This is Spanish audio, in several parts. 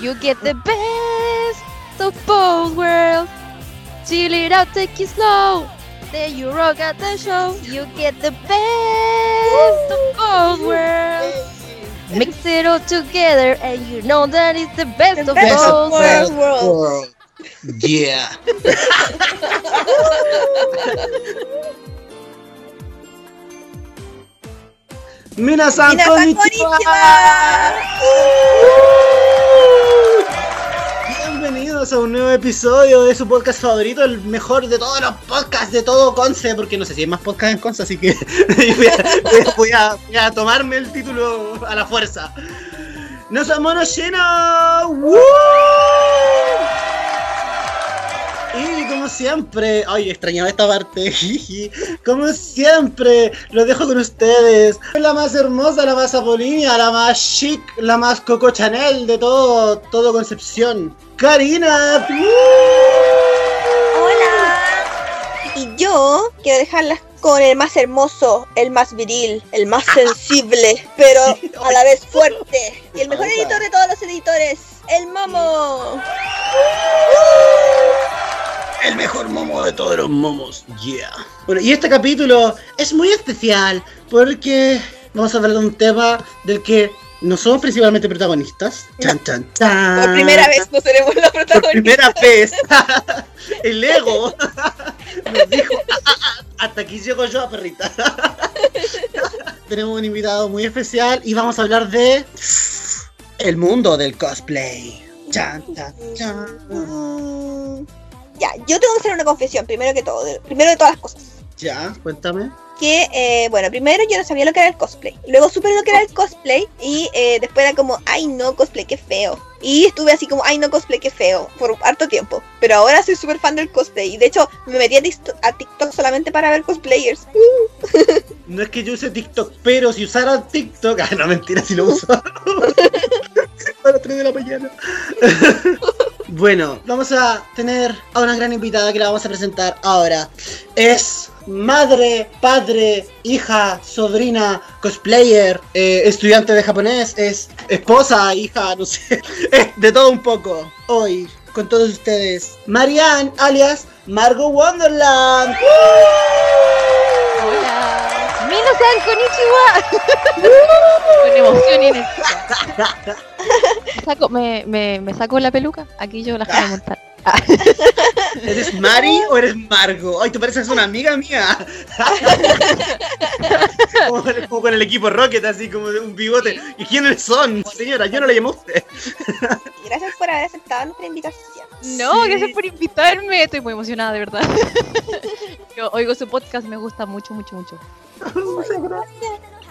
You get the best of both worlds. Chill it out, take it slow. Then you rock out the show. You get the best of both worlds. Mix it all together, and you know that it's the best of best both of worlds. both worlds. Yeah. Minasan Minasan konnichiwa. konnichiwa. Bienvenidos a un nuevo episodio de su podcast favorito, el mejor de todos los podcasts de todo Conce, porque no sé si hay más podcasts en Conce, así que voy, a, tomarme el título a la fuerza. ¡No somos llenos! ¡Woo! Y como siempre, ay, extrañaba esta parte. jiji. Como siempre, lo dejo con ustedes. La más hermosa, la más apolínea, la más chic, la más Coco Chanel de todo, todo Concepción. Karina. Hola. Y yo quiero dejarlas con el más hermoso, el más viril, el más sensible, pero a la vez fuerte. Y el mejor editor de todos los editores, el Momo. El mejor momo de todos los momos. Yeah. Bueno, y este capítulo es muy especial porque vamos a hablar de un tema del que no somos principalmente protagonistas. Chan, chan, chan. Por primera vez no seremos la Por protagonista. primera vez. El ego nos dijo, "Ah, ah, ah, hasta aquí llego yo, perrita. Tenemos un invitado muy especial y vamos a hablar de el mundo del cosplay. Chan, chan, chan. Ya, yo tengo que hacer una confesión, primero que todo, de- primero de todas las cosas. Ya, cuéntame. que, eh, bueno, primero yo no sabía lo que era el cosplay. Luego supe lo que era el cosplay y eh, después era como, ay no, cosplay, qué feo. Y estuve así como, ay no, cosplay, qué feo, por harto tiempo. Pero ahora soy súper fan del cosplay. Y de hecho me metí a, a TikTok solamente para ver cosplayers. No es que yo use TikTok, pero si usara TikTok. Ah, no, mentira, si lo uso. a las 3 de la mañana. Bueno, vamos a tener a una gran invitada que la vamos a presentar ahora. Es madre, padre, hija, sobrina, cosplayer, eh, estudiante de japonés, es esposa, hija, no sé. Es de todo un poco. Hoy, con todos ustedes, Marianne, alias Margot Wonderland. Hola. Minasan konnichiwa. Con emoción y energía. Me saco, me, me, me saco la peluca. Aquí yo la voy a montar. ¿Eres Mari o eres Margo? Ay, tú pareces una amiga mía. como, como con el equipo Rocket, así como de un bigote. ¿Y quiénes son? Señora, yo no la llamo a usted. Gracias por haber aceptado nuestra invitación. No, Sí. gracias por invitarme. Estoy muy emocionada, de verdad. Yo oigo su podcast, me gusta mucho, mucho, mucho.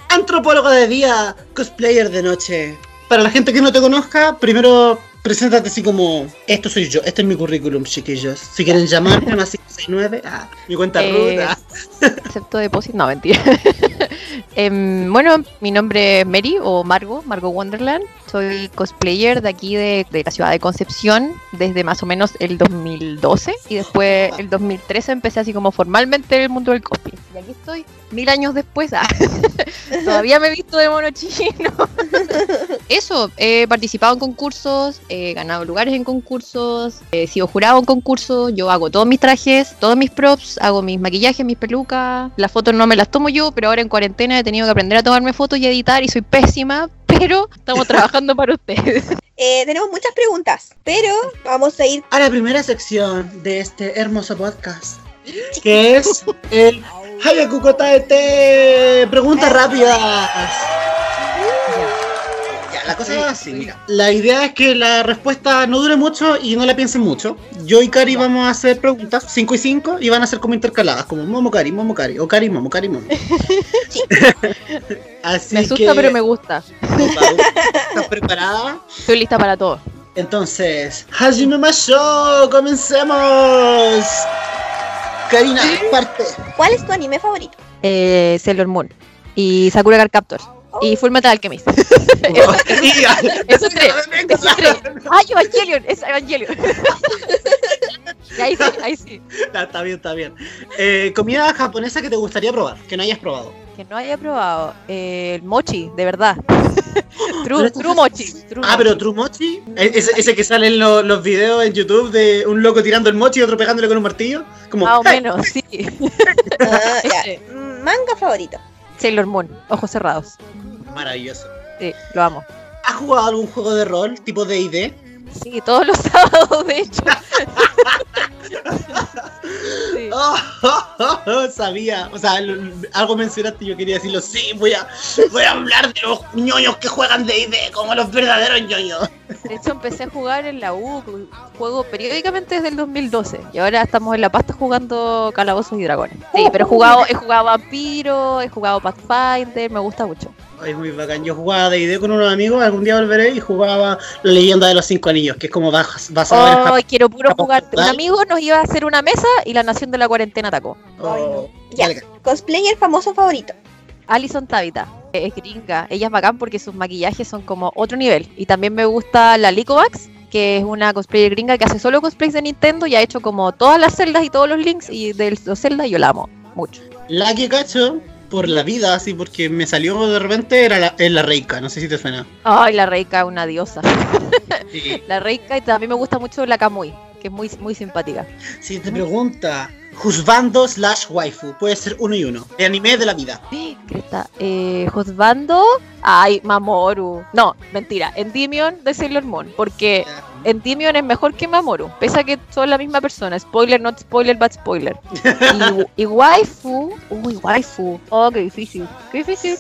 Antropólogo de día, cosplayer de noche. Para la gente que no te conozca, primero preséntate así como, esto soy yo, este es mi currículum, chiquillos. Si quieren llamarme, más 569, ah, mi cuenta Eh, ruta. Excepto depósito, no, mentira. Em, bueno, mi nombre es Mary o Margo, Margo Wonderland. Soy cosplayer de aquí de, de la ciudad de Concepción desde más o menos el 2012 y después el 2013 empecé así como formalmente en el mundo del cosplay. Y aquí estoy, mil años después. ah, Todavía me he visto de mono chino. Eso, he participado en concursos, he ganado lugares en concursos, he sido jurado en concursos, yo hago todos mis trajes, todos mis props, hago mis maquillajes, mis pelucas, las fotos no me las tomo yo, pero ahora en cuarentena he tenido que aprender a tomarme fotos y editar y soy pésima, pero estamos trabajando para ustedes. Eh, tenemos muchas preguntas, pero vamos a ir A la primera sección de este hermoso podcast, que es el Hayaku Kotaete. Preguntas rápidas. La cosa es así, mira. La idea es que la respuesta no dure mucho y no la piensen mucho. Yo y Cari vamos a hacer preguntas, 5 y 5, y van a ser como intercaladas, como Momo Cari, Momo Cari, o Cari Momo, Cari Momo. así Me asusta, que, pero me gusta. ¿Estás preparada? Estoy lista para todo. Entonces, Hajime Masho, comencemos. Karina, parte. ¿Cuál es tu anime favorito? Eh, Sailor Moon y Sakura Card Captor y Full Metal Alchemist. Esos tres, esos tres. ¡Ay, Evangelion! Es Evangelion. Ahí sí, ahí sí. Está, está bien, está bien. Eh, comida japonesa que te gustaría probar, que no hayas probado. Que no haya probado. eh, el mochi, de verdad. Pero true, mochi. true Ah, pero. True Mochi, ese, ese que sale en lo- los videos en YouTube de un loco tirando el mochi y otro pegándole con un martillo. Como, Más o menos, sí. Ah, ya. Ese. Mm, Manga favorito. Sailor Moon, ojos cerrados. Maravilloso. Sí, lo amo. ¿Has jugado algún juego de rol tipo D&D? Sí, todos los sábados, de hecho. Sí. Oh, sabía, o sea, lo- algo mencionaste y yo quería decirlo, sí, voy a, voy a hablar de los ñoños que juegan D&D como los verdaderos ñoños. De hecho, empecé a jugar en la U, juego periódicamente desde el 2012. Y ahora estamos en la pasta jugando Calabozos y Dragones. Sí, pero he jugado, he jugado Vampiro, he jugado Pathfinder, me gusta mucho. Ay, muy bacán, yo jugaba D&D con unos amigos, algún día volveré y jugaba la leyenda de los cinco anillos, que es como bas- basado en Ay, quiero puro jugar. Un amigo nos iba a hacer una mesa y la nación de la cuarentena atacó. Oh, Ya. Cosplayer famoso favorito. Alison Tabita, es gringa. Ella es bacán porque sus maquillajes son como otro nivel. Y también me gusta la Licovax, que es una cosplayer gringa que hace solo cosplays de Nintendo y ha hecho como todas las celdas y todos los links y de los celdas yo la amo mucho. La que cacho por la vida, así porque me salió de repente, era la, la Reika, no sé si te suena. Ay, la Reika es una diosa. Sí. La Reika y también me gusta mucho la Kamui, que es muy, muy simpática. Si te pregunta, Juzbando slash waifu, puede ser uno y uno. De anime de la vida. Eh, Juzbando, ay, Mamoru. No, mentira, Endymion de Sailor Moon, porque Endymion es mejor que Mamoru, pese a que son la misma persona. Spoiler, not spoiler, but spoiler. Y, y waifu, uy, waifu. Oh, qué difícil, qué difícil.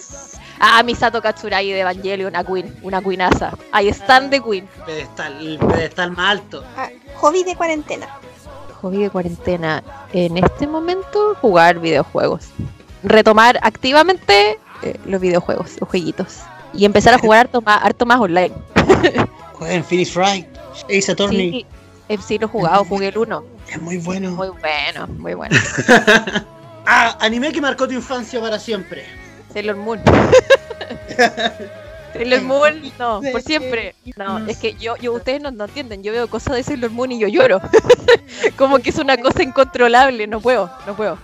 Ah, Misato Katsuragi de Evangelion, una queen, una queenaza. Ahí están de queen. Pedestal, el pedestal más alto. Ah, hobby de cuarentena. Hobby de cuarentena. En este momento, jugar videojuegos. Retomar activamente eh, los videojuegos, los jueguitos. Y empezar a jugar harto más, harto más online. Juega en Phoenix Wright, Ace Attorney. Sí, eh, sí lo he jugado, jugué el 1. Es muy bueno. Muy bueno, muy bueno. ah, anime que marcó tu infancia para siempre. Sailor Moon. Sailor Moon, no, por siempre. No, es que yo, yo ustedes no, no entienden, yo veo cosas de Sailor Moon y yo lloro. Como que es una cosa incontrolable, no puedo, no puedo.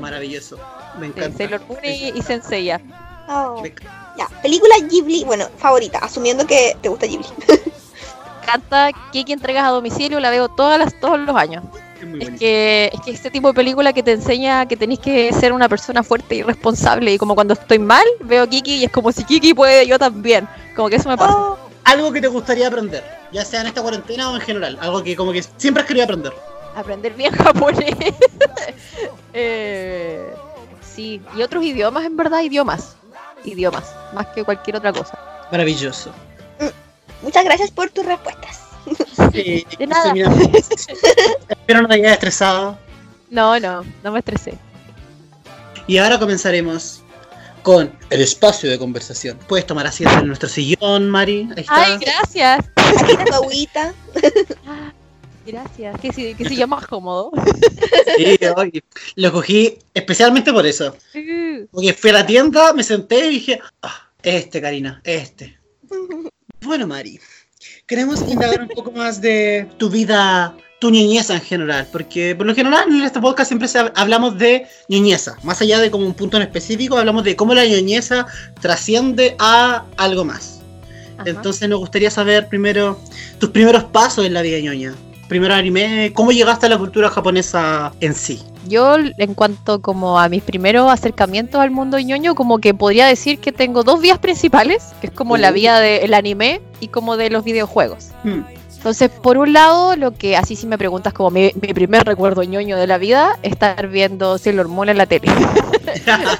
Maravilloso. Me Sí, encanta. Sailor Moon y, y Senseiya. Oh. Ya, película Ghibli, bueno, favorita, asumiendo que te gusta Ghibli. Canta Kiki entregas a domicilio, la veo todas las, todos los años. Es Es que, es que este tipo de película que te enseña que tenéis que ser una persona fuerte y responsable. Y como cuando estoy mal, veo Kiki y es como si Kiki puede, yo también. Como que eso me pasa. Oh, Algo que te gustaría aprender, ya sea en esta cuarentena o en general. Algo que como que siempre has querido aprender. Aprender bien japonés. Eh, sí, y otros idiomas, en verdad, idiomas. Idiomas, más que cualquier otra cosa. Maravilloso. Muchas gracias por tus respuestas. Eh, De nada. Espero no te hayas estresado. No, no, no me estresé. Y ahora comenzaremos con el espacio de conversación. Puedes tomar asiento en nuestro sillón, Mari. Ahí está. Ay, gracias. Aquí está tu agüita. Gracias. Que si, que si yo más cómodo. Sí, oye, lo cogí especialmente por eso. Uh, Porque fui a la tienda, me senté y dije, ah, este, Karina, este. Bueno, Mari, queremos indagar un poco más de tu vida, tu niñeza en general, porque por lo general en este podcast siempre hablamos de niñeza, más allá de como un punto en específico, hablamos de cómo la niñeza trasciende a algo más. ajá. Entonces nos gustaría saber primero tus primeros pasos en la vida ñoña. Primero anime, ¿cómo llegaste a la cultura japonesa en sí? Yo, en cuanto como a mis primeros acercamientos al mundo ñoño, como que podría decir que tengo dos vías principales, que es como la Uh. vía del anime y como de los videojuegos. Hmm. Entonces, por un lado, lo que así si me preguntas como mi, mi primer recuerdo ñoño de la vida, estar viendo Sailor Moon en la tele.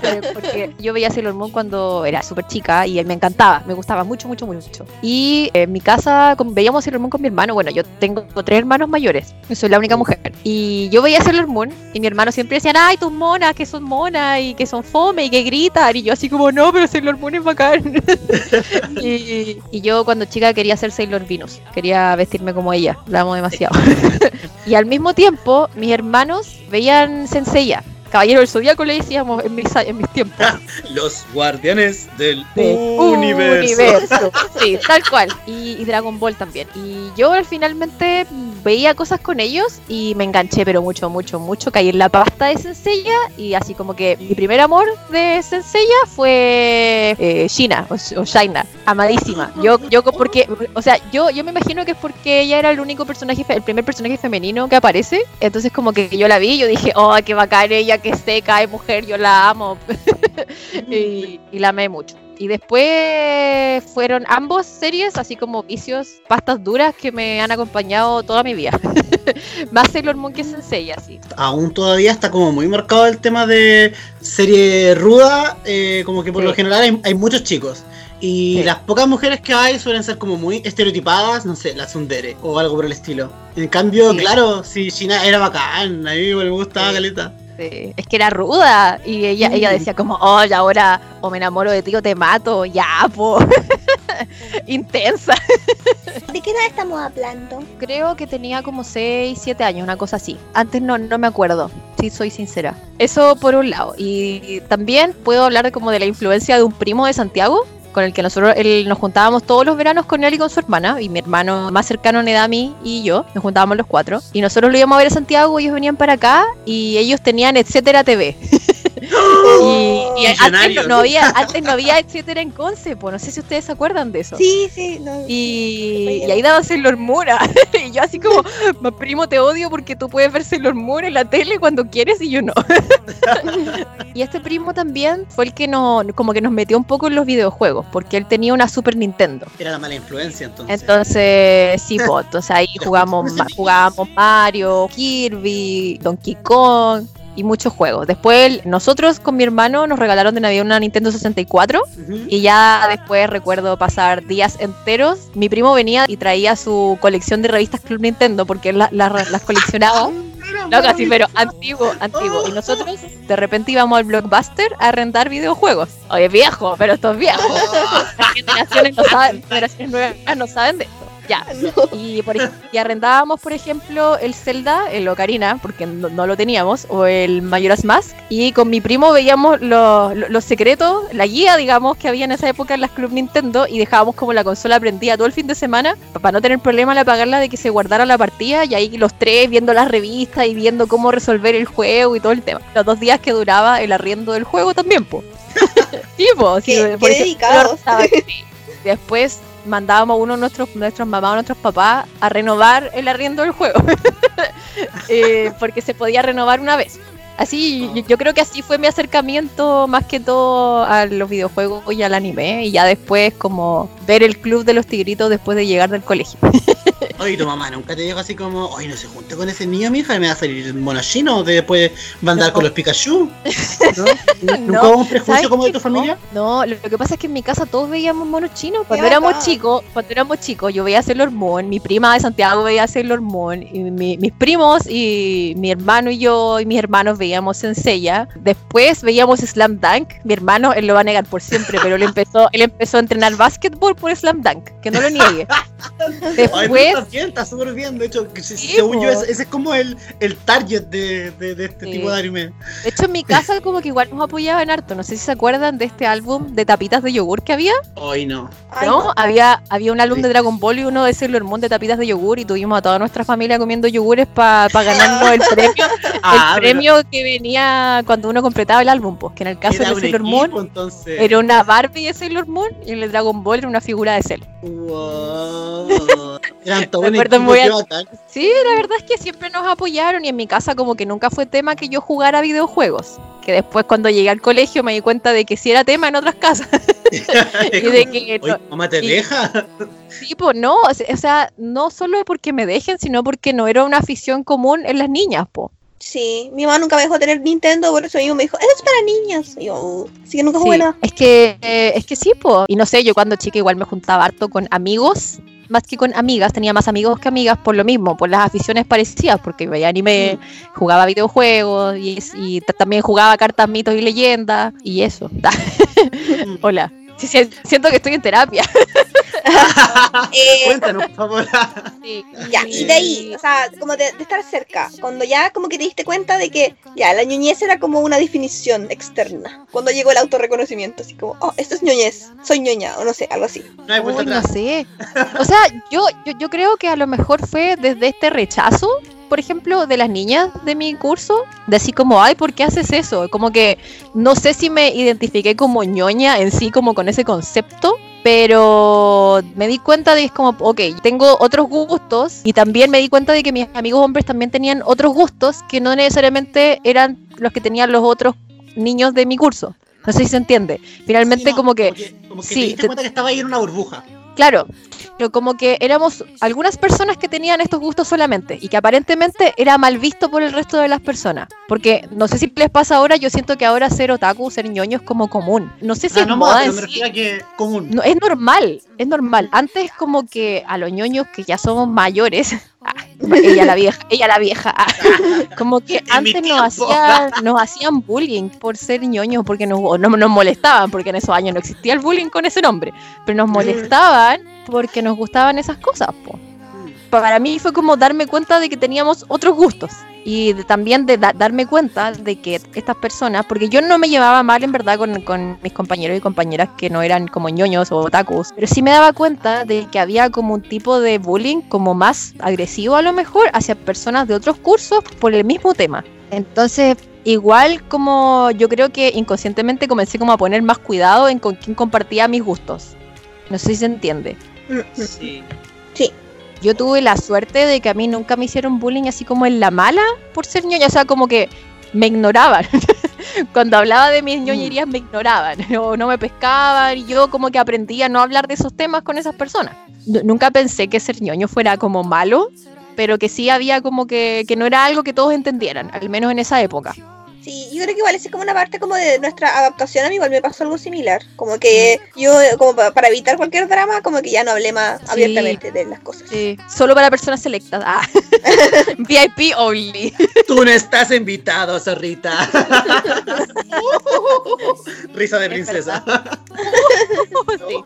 Eh, Porque yo veía Sailor Moon cuando era súper chica y me encantaba, me gustaba mucho, mucho, mucho. Y en mi casa con- veíamos Sailor Moon con mi hermano. Bueno, yo tengo tres hermanos mayores, yo soy la única mujer. Y yo veía Sailor Moon y mi hermano siempre decían, ay, tus monas, que son monas y que son fome y que gritan. Y yo así como, no, pero Sailor Moon es bacán. y, y yo cuando chica quería ser Sailor Venus, quería vestirme como ella, la amo demasiado. y al mismo tiempo, mis hermanos veían Senseiya. Caballero del Zodíaco le decíamos en mis, en mis tiempos. Los guardianes del de universo. universo. Sí, tal cual. Y, y Dragon Ball también. Y yo al finalmente veía cosas con ellos y me enganché, pero mucho, mucho, mucho. Caí en la pasta de Senseiya y así como que mi primer amor de Senseiya fue eh, Shina o, o Shaina, amadísima. Yo, yo porque, o sea, yo, yo me imagino que es porque ella era el único personaje, el primer personaje femenino que aparece. Entonces como que yo la vi y yo dije, oh, qué bacán ella, que seca, es mujer, yo la amo. y, y la amé mucho. Y después fueron ambos series, así como vicios, pastas duras que me han acompañado toda mi vida. Más Sailor Moon que Sensei, así. Aún todavía está como muy marcado el tema de serie ruda, eh, como que por Sí. lo general hay, hay muchos chicos. Y Sí. las pocas mujeres que hay suelen ser como muy estereotipadas, no sé, la Tsundere o algo por el estilo. En cambio, Sí. claro, si Shina era bacán, a mí me gustaba Sí. caleta. Sí, Es que era ruda. Y ella, ella decía como, oh, y ahora o me enamoro de ti o te mato. Ya, po. Intensa. ¿De qué edad estamos hablando? Creo que tenía como 6, 7 años, una cosa así. Antes no, no me acuerdo, si soy sincera. Eso por un lado. Y también puedo hablar como de la influencia de un primo de Santiago, con el que nosotros él- nos juntábamos todos los veranos con él y con su hermana, y mi hermano más cercano en edad a mí y yo, nos juntábamos los cuatro. Y nosotros lo íbamos a ver a Santiago, ellos venían para acá, y ellos tenían Etcétera TV. y y antes, no, había, antes no había Etcétera en Conce, pues no sé si ustedes se acuerdan de eso. Sí, sí, no. Y, y ahí daban Sailor Moon. ah. y yo así como, "Ma, primo, te odio porque tú puedes ver Sailor Moon en la tele cuando quieres y yo no. y este primo también fue el que nos, como que nos metió un poco en los videojuegos, porque él tenía una Super Nintendo. Era la mala influencia entonces. Entonces, sí, pues, entonces ahí jugamos, jugábamos Mario, Kirby, Donkey Kong y muchos juegos. Después nosotros con mi hermano nos regalaron de Navidad una Nintendo 64 Ujú. y ya después recuerdo pasar días enteros. Mi primo venía y traía su colección de revistas Club Nintendo porque él la- la- las coleccionaba. No, casi, pero antiguo, antiguo. Y nosotros de repente íbamos al Blockbuster a arrendar videojuegos. Oye, viejo, pero estos viejos. Las generaciones, no saben, generaciones nuevas no saben de Y, por y arrendábamos, por ejemplo, el Zelda, el Ocarina, porque no, no lo teníamos, o el Majora's Mask. Y con mi primo veíamos los, los- los secretos, la guía, digamos, que había en esa época en las Club Nintendo y dejábamos como la consola prendida todo el fin de semana para no tener problema al apagarla de que se guardara la partida y ahí los tres viendo las revistas y viendo cómo resolver el juego y todo el tema. Los dos días que duraba el arriendo del juego también, po. sí, po. sí, Qué- por ejemplo. Después mandábamos a uno de nuestros, nuestras mamás o nuestros papás a renovar el arriendo del juego. Eh, porque se podía renovar una vez. Así, yo, yo creo que así fue mi acercamiento más que todo a los videojuegos y al anime. Y ya después como ver el club de los tigritos después de llegar del colegio. Oye, tu mamá nunca te dijo así como, oye, no se junte con ese niño, mija, me va a salir el mono chino, de después va a andar No. con los Pikachu. ¿No? ¿Nunca No, hubo un prejuicio ¿Sabes como de tu familia? No, lo, que pasa es que en mi casa todos veíamos monos chinos. Cuando éramos chicos, cuando éramos chicos, yo veía Sailor Moon, mi prima de Santiago veía Sailor Moon, y mi- mis primos y mi hermano y yo y mis hermanos veíamos Senseiya. Después veíamos Slam Dunk. Mi hermano, él lo va a negar por siempre, pero él empezó, él empezó a entrenar básquetbol por Slam Dunk, que no lo niegue. Después, bien, está súper bien. De hecho, Sí, según po. yo, ese, ese es como el, el target de, de- de este Sí. tipo de anime. de hecho, en mi casa como que igual nos apoyaban harto. No sé si se acuerdan de este álbum de tapitas de yogur que había. Hoy no. Ay, ¿no? Había, había un álbum Sí. de Dragon Ball y uno de Sailor Moon de tapitas de yogur y tuvimos a toda nuestra familia comiendo yogures para ganarnos el premio, Ah, el pero premio que venía cuando uno completaba el álbum, pues que en el caso era de Sailor equipo, Moon entonces. era una Barbie de Sailor Moon y en el Dragon Ball era una figura de Cell. Wow. Eran muy al-. Sí, la verdad es que siempre nos apoyaron y en mi casa como que nunca fue tema que yo jugara videojuegos. Que después cuando llegué al colegio me di cuenta de que sí era tema en otras casas. y de que Oye, mamá te y- deja. Sí, pues no, o se- o sea, no solo porque me dejen, sino porque no era una afición común en las niñas, po. Sí, mi mamá nunca me dejó tener Nintendo, por eso yo me dijo, eso es para niños. Y yo, así que nunca jugué Sí, nada. es que, eh, es que sí, po. Y no sé, yo cuando chica igual me juntaba harto con amigos, más que con amigas, tenía más amigos que amigas por lo mismo, por las aficiones parecidas, porque veía anime, jugaba videojuegos y, y también jugaba cartas, mitos y leyendas, y eso. Hola. Sí, sí, siento que estoy en terapia. Eh, Cuéntanos, por favor. Sí. Ya, y de ahí, o sea, como de, de estar cerca, cuando ya como que te diste cuenta de que ya la ñoñez era como una definición externa, cuando llegó el autorreconocimiento, así como, oh, esto es ñoñez, soy ñoña, o no sé, algo así. No hay vuelta Uy, no sé. O sea, yo, yo, yo creo que a lo mejor fue desde este rechazo, por ejemplo, de las niñas de mi curso, de así como, ay, ¿por qué haces eso? Como que no sé si me identifiqué como ñoña en sí, como con ese concepto. Pero me di cuenta de que es como, ok, tengo otros gustos y también me di cuenta de que mis amigos hombres también tenían otros gustos que no necesariamente eran los que tenían los otros niños de mi curso. No sé si se entiende. Finalmente Sí, no, como que Como que sí, te diste te- cuenta que estaba ahí en una burbuja. Claro, pero como que éramos algunas personas que tenían estos gustos solamente y que aparentemente era mal visto por el resto de las personas. Porque no sé si les pasa ahora, yo siento que ahora ser otaku, ser ñoño es como común. No sé si Ah, es no, moda en sí. que común. No, es normal, es normal. Antes como que a los ñoños que ya somos mayores, ella la vieja, ella la vieja, como que antes nos hacían, nos hacían bullying por ser ñoños, porque nos, no, nos molestaban, porque en esos años no existía el bullying con ese nombre, pero nos molestaban porque nos gustaban esas cosas. Po. Para mí fue como darme cuenta de que teníamos otros gustos y también de da- darme cuenta de que estas personas, porque yo no me llevaba mal en verdad con, con mis compañeros y compañeras que no eran como ñoños o otakus, pero sí me daba cuenta de que había como un tipo de bullying como más agresivo a lo mejor hacia personas de otros cursos por el mismo tema. Entonces, igual como yo creo que inconscientemente comencé como a poner más cuidado en con quién compartía mis gustos. No sé si se entiende. Sí. Yo tuve la suerte de que a mí nunca me hicieron bullying así como en la mala por ser ñoña, o sea, como que me ignoraban. Cuando hablaba de mis ñoñerías me ignoraban o no me pescaban y yo como que aprendí a no hablar de esos temas con esas personas. Nu- Nunca pensé que ser ñoño fuera como malo, pero que sí había como que, que no era algo que todos entendieran, al menos en esa época. Sí, yo creo que igual es como una parte como de nuestra adaptación, a mí igual me pasó algo similar, como que yo, como pa- para evitar cualquier drama, como que ya no hablé más Sí. abiertamente de las cosas. Sí, solo para personas selectas. Ah. VIP only. Tú no estás invitado, zorrita. Risa de Es princesa. Sí.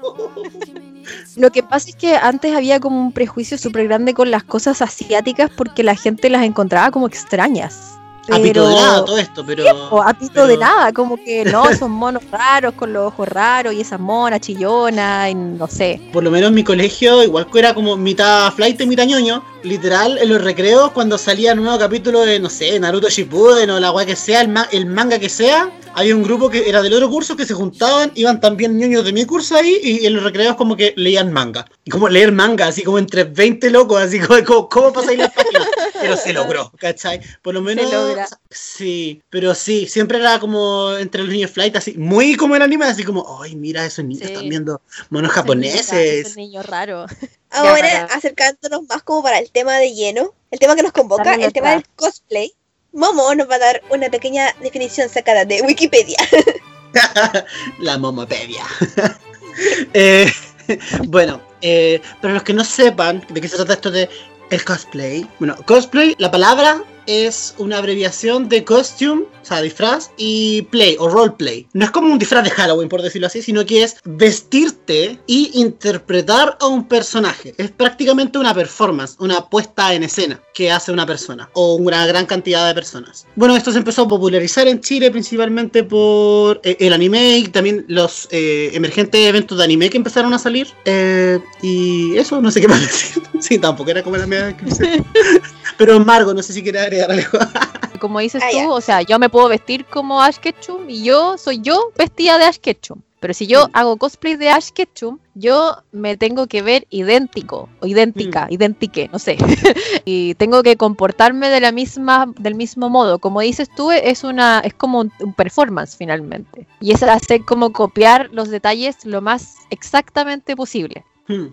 Lo que pasa es que antes había como un prejuicio súper grande con las cosas asiáticas porque la gente las encontraba como extrañas. A pito de nada todo esto, pero. O a pito de pero- nada, como que no, son monos raros con los ojos raros y esas monas chillonas y no sé. Por lo menos en mi colegio, igual que era como mitad flight y mitad ñoño. Literal, en los recreos, cuando salía un nuevo capítulo de, no sé, Naruto Shippuden o la guay que sea, el, ma- el manga que sea, había un grupo que era del otro curso que se juntaban, iban también ñoños de mi curso ahí y en los recreos como que leían manga. Y como leer manga, así como entre 20 locos, así como, como ¿cómo pasáis las páginas? Pero se logró, ¿cachai? Por lo menos... logra. Sí, pero sí, siempre era como entre los niños flight, así, muy como el anime, así como, ay, mira, esos niños Sí. están viendo monos Ese japoneses. niño raro. Ahora, para- acercándonos más como para el tema de lleno, el tema que nos convoca, el tema del cosplay, Momo nos va a dar una pequeña definición sacada de Wikipedia. La momopedia. Eh, bueno, eh, para los que no sepan de qué se trata esto de el cosplay. Bueno, cosplay, la palabra es una abreviación de costume, o sea, disfraz, y play o roleplay. No es como un disfraz de Halloween, por decirlo así, sino que es vestirte y interpretar a un personaje. Es prácticamente una performance, una puesta en escena que hace una persona o una gran cantidad de personas. Bueno, esto se empezó a popularizar en Chile principalmente por eh, el anime y también los eh, emergentes eventos de anime que empezaron a salir. Eh, y eso, no sé qué más decir. sí, tampoco era como la media descripción. Pero Margo, no sé si quiere agregar algo. Como dices Ah, tú, ya. o sea, yo me puedo vestir como Ash Ketchum y yo soy yo vestida de Ash Ketchum. Pero si yo Mm. hago cosplay de Ash Ketchum, yo me tengo que ver idéntico o idéntica, Mm. idéntique, no sé. y tengo que comportarme de la misma, del mismo modo. Como dices tú, es una, es como un, un performance finalmente. Y es hacer como copiar los detalles lo más exactamente posible. Hmm.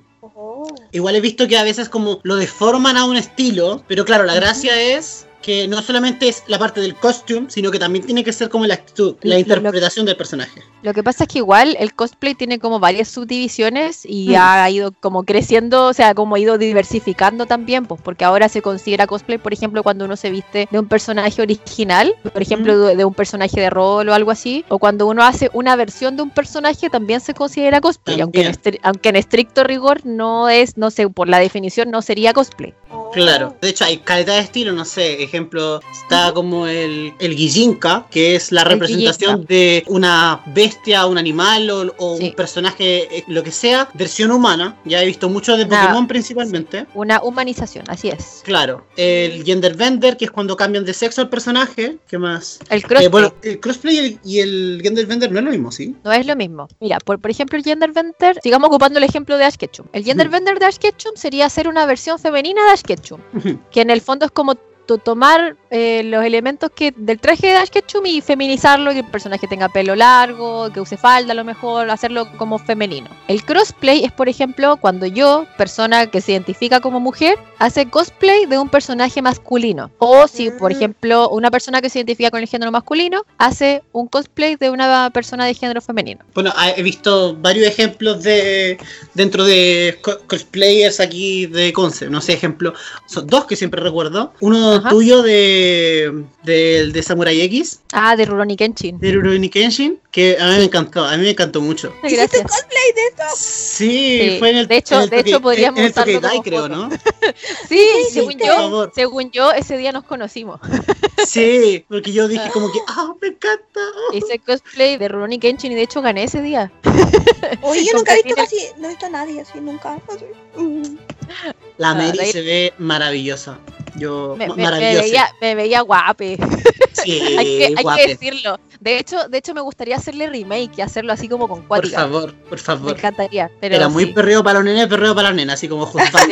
Igual he visto que a veces como lo deforman a un estilo, pero claro, la gracia es que no solamente es la parte del costume, sino que también tiene que ser como la actitud, la interpretación del personaje. Lo que pasa es que igual el cosplay tiene como varias subdivisiones y Mm. ha ido como creciendo, o sea, como ha ido diversificando también, pues porque ahora se considera cosplay, por ejemplo, cuando uno se viste de un personaje original, por ejemplo, de, de un personaje de rol o algo así, o cuando uno hace una versión de un personaje también se considera cosplay, aunque en, aunque en estricto rigor no es, no sé, por la definición no sería cosplay. Claro, de hecho hay calidad de estilo, no sé, ejemplo, está como el, el Gijinka, que es la representación de una bestia, un animal o, o Sí. un personaje, eh, lo que sea, versión humana, ya he visto mucho de Pokémon principalmente. Una humanización, así es. Claro, el gender bender, que es cuando cambian de sexo al personaje, ¿qué más? El crossplay. Eh, bueno, el crossplay y el, y el gender bender no es lo mismo, ¿sí? No es lo mismo. Mira, por, por ejemplo, el Gender Bender, sigamos ocupando el ejemplo de Ash Ketchum. El Gender Ujú. Bender de Ash Ketchum sería hacer una versión femenina de Ash Ketchum, que en el fondo es como tomar eh, los elementos que del traje de Ash Ketchum y feminizarlo, que el personaje tenga pelo largo, que use falda a lo mejor, hacerlo como femenino. El crossplay es, por ejemplo, cuando yo, persona que se identifica como mujer, hace cosplay de un personaje masculino. O si, por Mm. ejemplo, una persona que se identifica con el género masculino hace un cosplay de una persona de género femenino. Bueno, ah, he visto varios ejemplos de dentro de co- cosplayers aquí de Concept. No sé, ejemplo, son dos que siempre recuerdo. Uno Ajá. tuyo de, del de Samurai X, Ah, de Rurouni Kenshin. de Rurouni Kenshin, que a mí me encantó, a mí me encantó mucho. Gracias. ¿Hiciste cosplay de esto? Sí, Sí, fue en el de hecho- el de hecho podríamos en el usarlo Dai, creo. ¿no? Sí, Sí, según por yo, favor. según yo, ese día nos conocimos. Sí, porque yo dije como que, ah, me encanta. oh". Hice cosplay de Rurouni Kenshin y de hecho gané ese día. Oye, yo nunca he visto casi, no he visto a nadie así, nunca. así. Mm. La Ah, Mary de se ve maravillosa. Yo, Me, me- me veía, me veía guape. Sí, hay que, hay que guape. decirlo. De hecho, de hecho, me gustaría hacerle remake y hacerlo así como con Por cuática. favor, por Me favor. encantaría. Pero Era muy perreo para los nenes, perreo para las nenas, así como justo. Sí,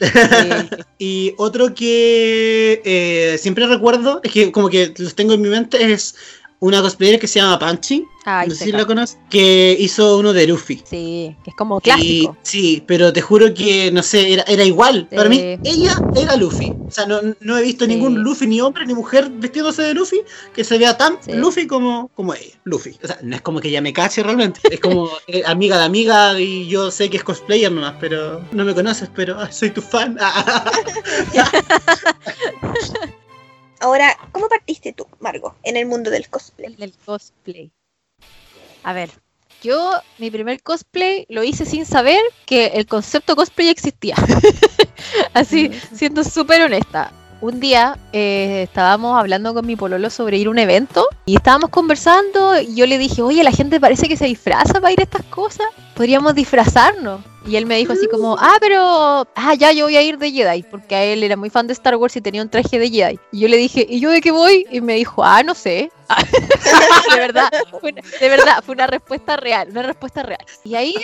sí. Y otro que eh, siempre recuerdo, es que como que los tengo en mi mente, es una cosplayer que se llama Punchy, Ay, no sé si la conoces, que hizo uno de Luffy. Sí, que es como clásico. Y- sí, pero te juro que, no sé, era, era igual. Para mí, ella era Luffy. O sea, no, no he visto Sí. ningún Luffy, ni hombre, ni mujer vestiéndose de Luffy, que se vea tan Sí. Luffy como, como ella, Luffy. O sea, no es como que ella me cache realmente. Es como eh, amiga de amiga y yo sé que es cosplayer nomás, pero no me conoces, pero ah, soy tu fan. Ahora, ¿cómo partiste tú, Margo, en el mundo del cosplay? El del cosplay. A ver, yo mi primer cosplay lo hice sin saber que el concepto cosplay existía. Así, siendo súper honesta. Un día eh, estábamos hablando con mi pololo sobre ir a un evento y estábamos conversando y yo le dije, oye, la gente parece que se disfraza para ir a estas cosas. Podríamos disfrazarnos. Y él me dijo así como, ah, pero, ah, ya, yo voy a ir de Jedi, porque a él era muy fan de Star Wars y tenía un traje de Jedi. Y yo le dije, ¿y yo de qué voy? Y me dijo, ah, no sé. de verdad, fue una, de verdad, fue una respuesta real, una respuesta real. Y ahí,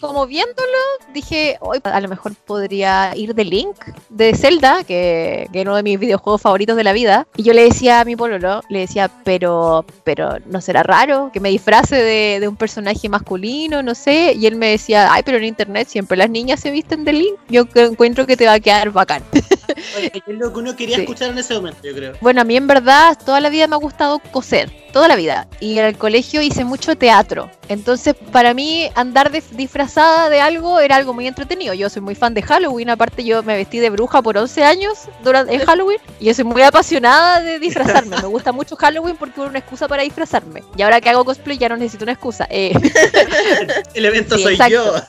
como viéndolo, dije, hoy a lo mejor podría ir de Link, de Zelda, que, que es uno de mis videojuegos favoritos de la vida. Y yo le decía a mi pololo, le decía, pero, pero no será raro que me disfrace de, de un personaje masculino, no sé. Y él me decía, ay, pero en internet siempre las niñas se visten de Link. Yo encuentro que te va a quedar bacán. Oye, es lo que uno quería Sí. escuchar en ese momento, yo creo. Bueno, a mí en verdad toda la vida me ha gustado coser, toda la vida. Y en el colegio hice mucho teatro. Entonces, para mí, andar de- disfrazada de algo era algo muy entretenido. Yo soy muy fan de Halloween, aparte yo me vestí de bruja por 11 años durante en Halloween. Y yo soy muy apasionada de disfrazarme. Me gusta mucho Halloween porque es una excusa para disfrazarme. Y ahora que hago cosplay ya no necesito una excusa. Eh, El evento Sí, soy exacto. yo.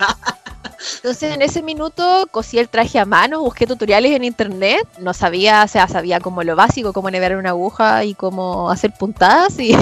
Entonces en ese minuto cosí el traje a mano, busqué tutoriales en internet, no sabía, o sea, sabía como lo básico, cómo nevar una aguja y cómo hacer puntadas y,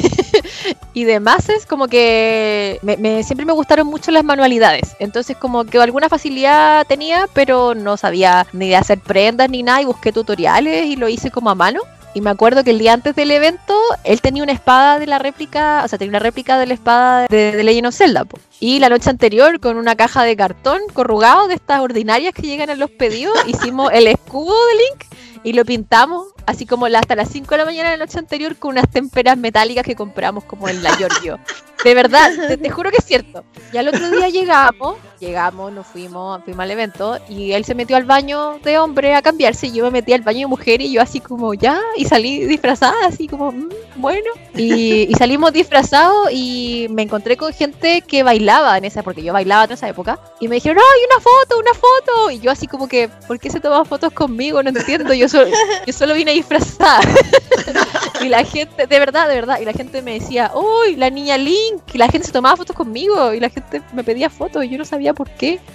y demás, es como que me, siempre me gustaron mucho las manualidades, entonces como que alguna facilidad tenía, pero no sabía ni de hacer prendas ni nada y busqué tutoriales y lo hice como a mano. Y me acuerdo que el día antes del evento, él tenía una espada de la réplica, o sea, tenía una réplica de la espada de, de Legend of Zelda. po. Y la noche anterior, con una caja de cartón corrugado de estas ordinarias que llegan a los pedidos, hicimos el escudo de Link y lo pintamos así como hasta las 5 de la mañana de la noche anterior con unas témperas metálicas que compramos como en la Giorgio. De verdad, te, te juro que es cierto. Y al otro día llegamos, llegamos, nos fuimos, fuimos al evento y él se metió al baño de hombre a cambiarse y yo me metí al baño de mujer y yo así como ya, y salí disfrazada, así como, "Mm, bueno. Y, y salimos disfrazados y me encontré con gente que bailaba en esa, porque yo bailaba en esa época, y me dijeron, ¡ay, una foto, una foto! Y yo así como que, ¿por qué se toman fotos conmigo? No entiendo, yo solo, yo solo vine disfrazada. y la gente, de verdad, de verdad, y la gente me decía, ¡uy, la niña Link! Y la gente se tomaba fotos conmigo y la gente me pedía fotos y yo no sabía por qué.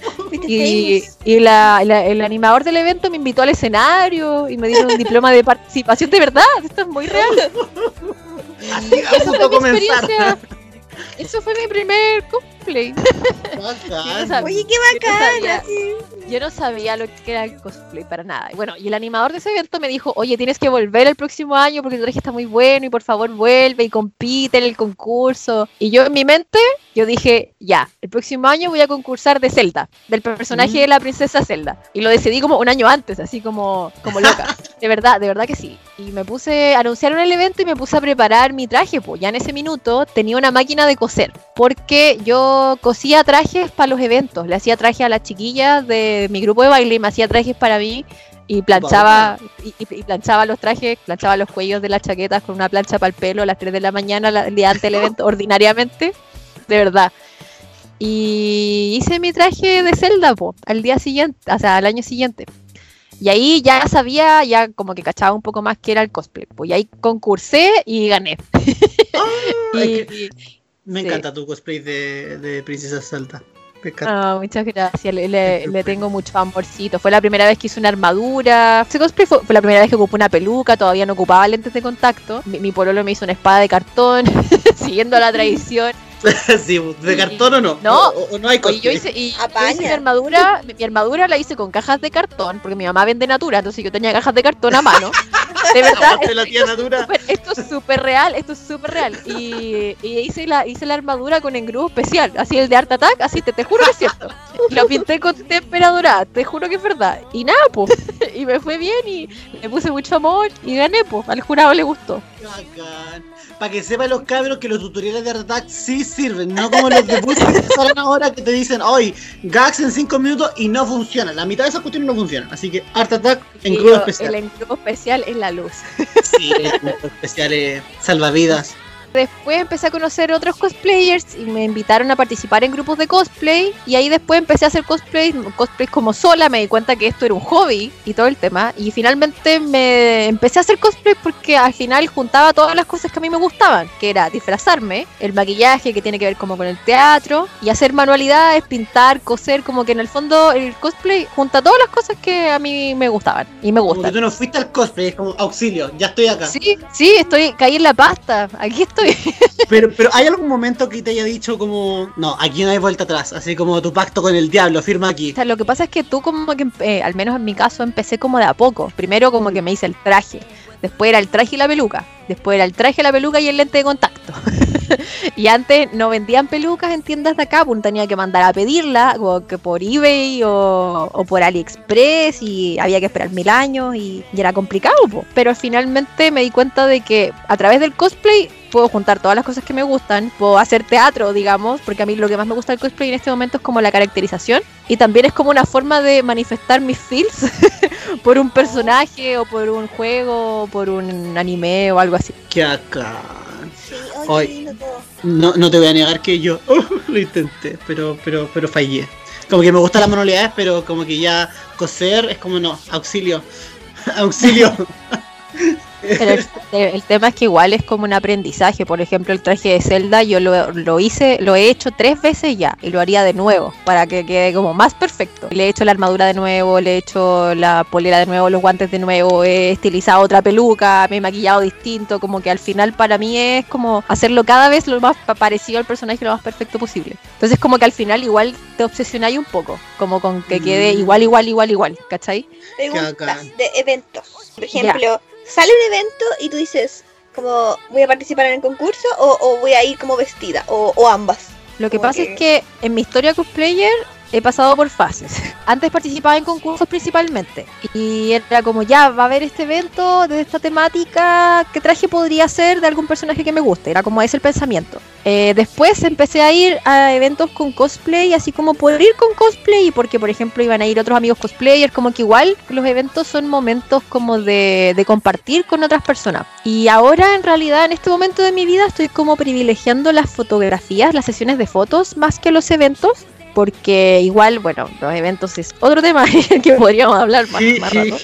Y, y la- la- el animador del evento me invitó al escenario y me dieron un diploma de participación de verdad. Esto es muy real. Así fue a comenzar. Eso fue mi primer cosplay. Bacán. Oye, qué Yo no bacán. sabía. así. Yo no sabía lo que era el cosplay para nada. Y bueno, y el animador de ese evento me dijo, oye, tienes que volver el próximo año porque tu traje está muy bueno y por favor vuelve y compite en el concurso. Y yo en mi mente, yo dije, ya, el próximo año voy a concursar de Zelda, del personaje Mm. de la princesa Zelda. Y lo decidí como un año antes, así como, como loca. De verdad, de verdad que sí. Y me puse, anunciaron el evento y me puse a preparar mi traje, pues ya en ese minuto tenía una máquina de coser, porque yo cosía trajes para los eventos, le hacía traje a las chiquillas de mi grupo de baile y me hacía trajes para mí y planchaba y, y- y planchaba los trajes, planchaba los cuellos de las chaquetas con una plancha para el pelo a las 3 de la mañana la- el día antes del evento, ordinariamente, de verdad. Y hice mi traje de Zelda, po, al día siguiente, o sea, al año siguiente. Y ahí ya sabía, ya como que cachaba un poco más que era el cosplay. Pues y ahí concursé y gané. Y- Me Sí. encanta tu cosplay de, de Princesa Salta. Ah, muchas gracias, le, le- le tengo mucho amorcito. Fue la primera vez que hice una armadura. Ese cosplay fue, fue la primera vez que ocupé una peluca, todavía no ocupaba lentes de contacto. Mi, mi pololo me hizo una espada de cartón, siguiendo la tradición. sí, ¿de cartón o no? No. O, o no hay Oye, yo hice, y yo hice mi armadura, mi, mi armadura la hice con cajas de cartón, porque mi mamá vende natura, entonces yo tenía cajas de cartón a mano. De verdad, la tía Natura. esto es súper real, esto es súper real. Y, y hice, la, hice la armadura con engrudo especial, así el de Art Attack, así te, te juro que es cierto. Lo pinté con témpera dorada, te juro que es verdad. Y nada, pues, y me fue bien y le puse mucho amor y gané, pues, al jurado le gustó. Para que sepan los cabros que los tutoriales de Attack sí sirven, no como los de Boost que salen ahora que te dicen, hoy gags en 5 minutos y no funciona. La mitad de esas cuestiones no funcionan. Así que Art Attack en Y crudo yo, especial. El engrudo especial es la luz. Sí, el crudo especial es salvavidas. Después empecé a conocer otros cosplayers y me invitaron a participar en grupos de cosplay y ahí después empecé a hacer cosplay, cosplay como sola, me di cuenta que esto era un hobby y todo el tema y finalmente me empecé a hacer cosplay porque al final juntaba todas las cosas que a mí me gustaban, que era disfrazarme, el maquillaje que tiene que ver como con el teatro y hacer manualidades, pintar, coser, como que en el fondo el cosplay junta todas las cosas que a mí me gustaban y me Como que gustan. tú no fuiste al cosplay, es como auxilio, ya estoy acá. Sí, sí, estoy, caí en la pasta, aquí estoy. Pero, pero ¿hay algún momento que te haya dicho como, no, aquí no hay vuelta atrás? Así como tu pacto con el diablo, firma aquí. O sea, lo que pasa es que tú como que, eh, al menos en mi caso, empecé como de a poco. Primero como que me hice el traje, después era el traje y la peluca, después era el traje, la peluca y el lente de contacto. y antes no vendían pelucas en tiendas de acá, pues tenía que mandar a pedirla, o que por eBay o, o por AliExpress y había que esperar mil años y, y era complicado. po. Pero finalmente me di cuenta de que a través del cosplay puedo juntar todas las cosas que me gustan, puedo hacer teatro, digamos, porque a mí lo que más me gusta del cosplay en este momento es como la caracterización y también es como una forma de manifestar mis feels por un personaje o por un juego o por un anime o algo así. Que acá. Sí, todo. No, no te voy a negar que yo oh, lo intenté, pero, pero, pero fallé. Como que me gustan las manualidades, pero como que ya coser es como no, auxilio. auxilio. Pero el, el tema es que igual es como un aprendizaje. Por ejemplo, el traje de Zelda yo lo, lo hice, lo he hecho tres veces ya y lo haría de nuevo para que quede como más perfecto. Le he hecho la armadura de nuevo, le he hecho la polera de nuevo, los guantes de nuevo, he estilizado otra peluca, me he maquillado distinto. Como que al final para mí es como hacerlo cada vez lo más pa- parecido al personaje lo más perfecto posible. Entonces como que al final igual te obsesionáis un poco, como con que quede Mm. igual, igual, igual, igual, ¿cachai? Preguntas de eventos. Por ejemplo, sale un evento y tú dices, como, ¿voy a participar en el concurso o, o voy a ir como vestida? O, o ambas. Lo que Como pasa que- es que en mi historia cosplayer he pasado por fases. Antes participaba en concursos principalmente y era como ya va a haber este evento de esta temática, ¿qué traje podría ser de algún personaje que me guste? Era como ese el pensamiento. Eh, después empecé a ir a eventos con cosplay, así como poder ir con cosplay, porque por ejemplo iban a ir otros amigos cosplayers, como que igual los eventos son momentos como de, de compartir con otras personas. Y ahora en realidad en este momento de mi vida estoy como privilegiando las fotografías, las sesiones de fotos, más que los eventos porque igual, bueno, los eventos es otro tema que podríamos hablar más, más rato.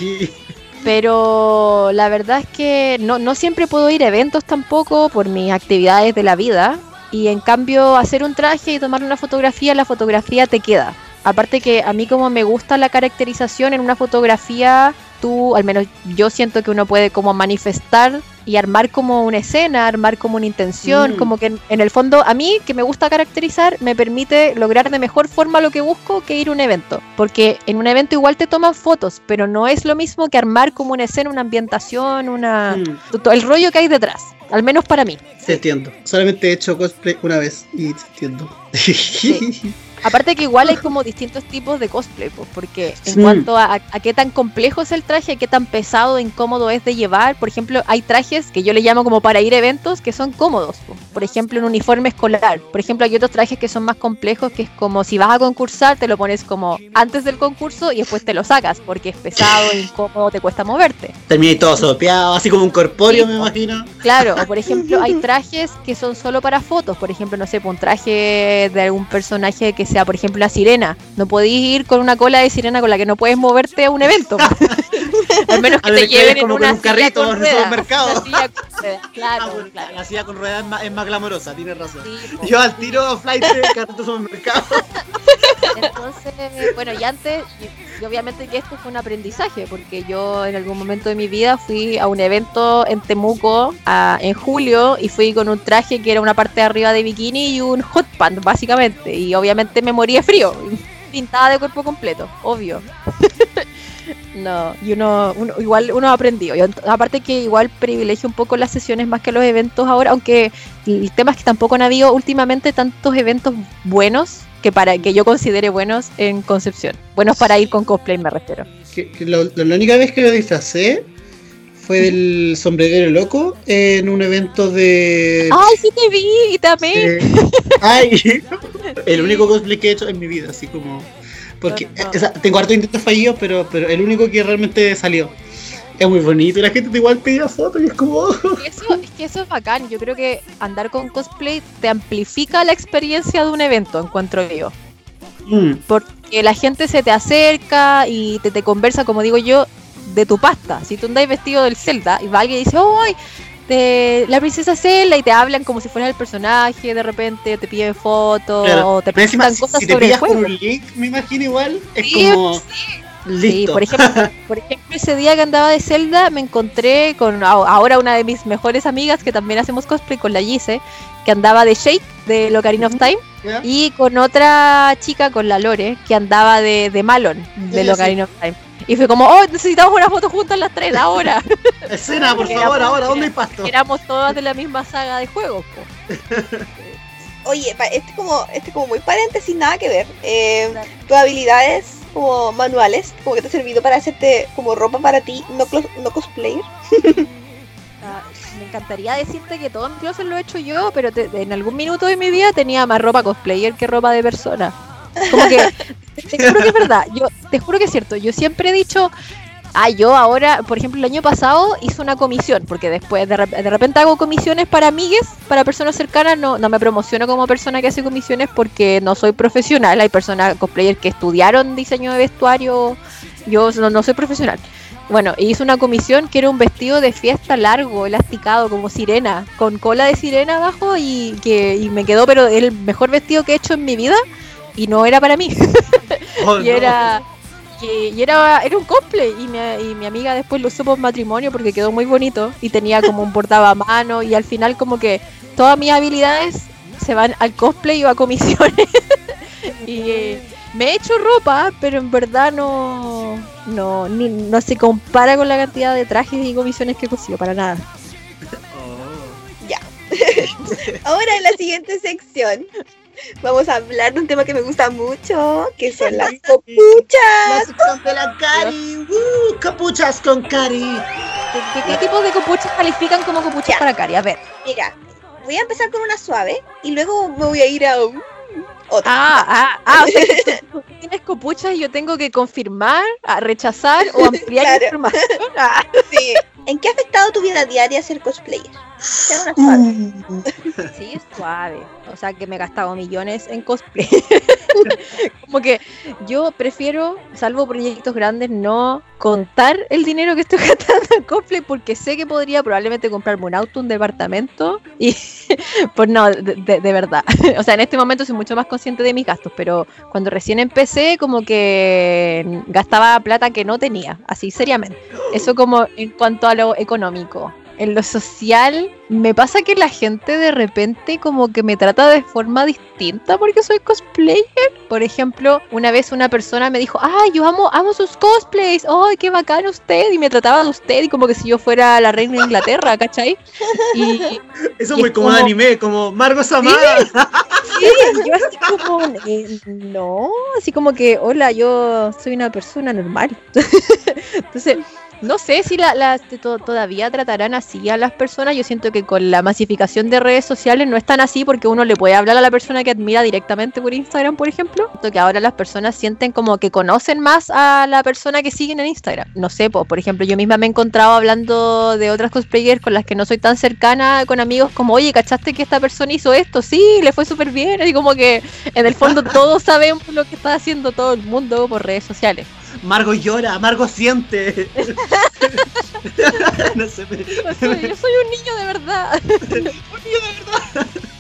Pero la verdad es que no, no siempre puedo ir a eventos tampoco por mis actividades de la vida. Y en cambio, hacer un traje y tomar una fotografía, la fotografía te queda. Aparte que a mí como me gusta la caracterización en una fotografía, tú, al menos yo siento que uno puede como manifestar y armar como una escena, armar como una intención, Mm. como que en, en el fondo a mí que me gusta caracterizar me permite lograr de mejor forma lo que busco que ir a un evento, porque en un evento igual te toman fotos, pero no es lo mismo que armar como una escena, una ambientación, una Mm, todo el rollo que hay detrás, al menos para mí. Te entiendo. Solamente he hecho cosplay una vez y te entiendo. Aparte que igual hay como distintos tipos de cosplay, pues, porque en Sí. cuanto a, a qué tan complejo es el traje, a qué tan pesado, incómodo es de llevar, por ejemplo, hay trajes que yo le llamo como para ir a eventos que son cómodos, pues. por ejemplo, un uniforme escolar. Por ejemplo, hay otros trajes que son más complejos, que es como si vas a concursar, te lo pones como antes del concurso y después te lo sacas, porque es pesado, incómodo, te cuesta moverte. Terminé todo sopeado, así como un corpóreo, Sí, me imagino. Claro, o por ejemplo, hay trajes que son solo para fotos. Por ejemplo, no sé, pues, un traje de algún personaje que sea, por ejemplo, la sirena. No podéis ir con una cola de sirena con la que no puedes moverte a un evento. Al menos que A te lleven en como una con un carrito con en ruedas. supermercado. Una con ruedas, Ah, Claro, bueno, claro. La silla con ruedas es más, es más glamorosa, tienes razón. Sí. Yo al tiro flight carrito supermercado. Entonces, bueno, y antes, y, y obviamente que esto fue un aprendizaje, porque yo en algún momento de mi vida fui a un evento en Temuco a- en julio y fui con un traje que era una parte de arriba de bikini y un hot pant, básicamente. Y obviamente me morí de frío, pintada de cuerpo completo, obvio. No, y uno, uno- igual uno ha aprendido. Aparte que igual privilegio un poco las sesiones más que los eventos ahora, aunque el tema es que tampoco han habido últimamente tantos eventos buenos que para que yo considere buenos en Concepción. Buenos para ir con cosplay me refiero. Que- que lo- lo- la única vez que lo disfracé fue del sombrerero loco en un evento de. Ay, sí te vi y. Eh, ay, el único cosplay que he hecho en mi vida, así como. Porque o sea, tengo hartos intentos fallidos, pero, pero el único que realmente salió. Es muy bonito y la gente igual pedía fotos y es como. oh. Y Eso, es que eso es bacán. Yo creo que andar con cosplay te amplifica la experiencia de un evento, encuentro yo. Mm, Porque la gente se te acerca y te, te conversa, como digo yo, de tu pasta. Si tú andas vestido del Zelda y va alguien y dice, ¡ay! De la princesa Zelda y te hablan como si fueras el personaje, de repente te piden fotos claro. o te si, cosas si te sobre el juego. un link, me imagino igual, es Sí, como. Sí, Listo. por ejemplo, por ejemplo, ese día que andaba de Zelda me encontré con ahora una de mis mejores amigas que también hacemos cosplay con la Gise, que andaba de Shake de Locarino of Time y con otra chica, con la Lore, que andaba de, de Malon de Sí, Locarino of Time. Y fue como, oh, necesitamos una foto juntas las tres ahora. Escena, por favor, ahora, ¿dónde hay pasto? Éramos todas de la misma saga de juegos. po. Oye, este como, este como muy paréntesis, nada que ver. Eh, Claro. tus habilidades como manuales, como que te ha servido para hacerte como ropa para ti, no, clos- no cosplayer. Ah, me encantaría decirte que todo mi closet lo he hecho yo, pero te- en algún minuto de mi vida tenía más ropa cosplayer que ropa de persona. Como que, te, juro que es verdad, yo te juro que es cierto, yo siempre he dicho, ah, yo ahora, por ejemplo, el año pasado hice una comisión, porque después de, rep- de repente hago comisiones para amigues, para personas cercanas, no, no me promociono como persona que hace comisiones porque no soy profesional, hay personas cosplayer que estudiaron diseño de vestuario, yo no, no soy profesional. Bueno, hice una comisión que era un vestido de fiesta largo, elasticado, como sirena, con cola de sirena abajo y que y me quedó, pero el mejor vestido que he hecho en mi vida y no era para mí. Oh, y no. era y, y era era un cosplay y mi, y mi amiga después lo usó por matrimonio porque quedó muy bonito y tenía como un bordado a mano y al final como que todas mis habilidades se van al cosplay o a comisiones y me he hecho ropa pero en verdad no no ni- no se compara con la cantidad de trajes y comisiones que he cosido para nada Oh. Ya. Ahora en la siguiente sección vamos a hablar de un tema que me gusta mucho, que son las La copuchas. sección de la Cari. ¡Uh! Capuchas con Cari. ¿Qué, qué tipos de copuchas califican como copuchas Ya. para Cari? A ver. Mira, voy a empezar con una suave y luego me voy a ir a un- otra. Ah, ah, ah, o sea que tú, tú tienes copuchas y yo tengo que confirmar, a rechazar o ampliar Claro. información. Ah. Sí. ¿En qué ha afectado tu vida diaria ser cosplayer? Sea una suave. Uh, Sí, es suave. O sea, que me he gastado millones en cosplay. Como que yo prefiero, salvo proyectos grandes, no contar el dinero que estoy gastando en cosplay porque sé que podría probablemente comprarme un auto, un departamento y pues no, de, de- de verdad. O sea, en este momento soy mucho más consciente de mis gastos, pero cuando recién empecé como que gastaba plata que no tenía, así seriamente. Eso como en cuanto a lo económico. En lo social, me pasa que la gente de repente como que me trata de forma distinta porque soy cosplayer. Por ejemplo, una vez una persona me dijo, ay, yo amo, amo sus cosplays, ay, qué bacán usted, y me trataba de usted y como que si yo fuera la reina de Inglaterra, ¿cachai? Y, Eso es Y muy es como de como- anime, como Margot Sama. Sí, yo así como, eh, no, así como que, hola, yo soy una persona normal. Entonces, no sé si la, la- to- todavía tratarán así a las personas. Yo siento que con la masificación de redes sociales no es tan así porque uno le puede hablar a la persona que admira directamente por Instagram, por ejemplo. Siento que ahora las personas sienten como que conocen más a la persona que siguen en Instagram. No sé, po, por ejemplo, yo misma me he encontrado hablando de otras cosplayers con las que no soy tan cercana, con amigos como, oye, ¿cachaste que esta persona hizo esto? Sí, le fue súper bien. Y como que en el fondo todos sabemos lo que está haciendo todo el mundo por redes sociales. Margot llora, Margot siente. no sé, me- Yo soy, yo soy un niño de verdad.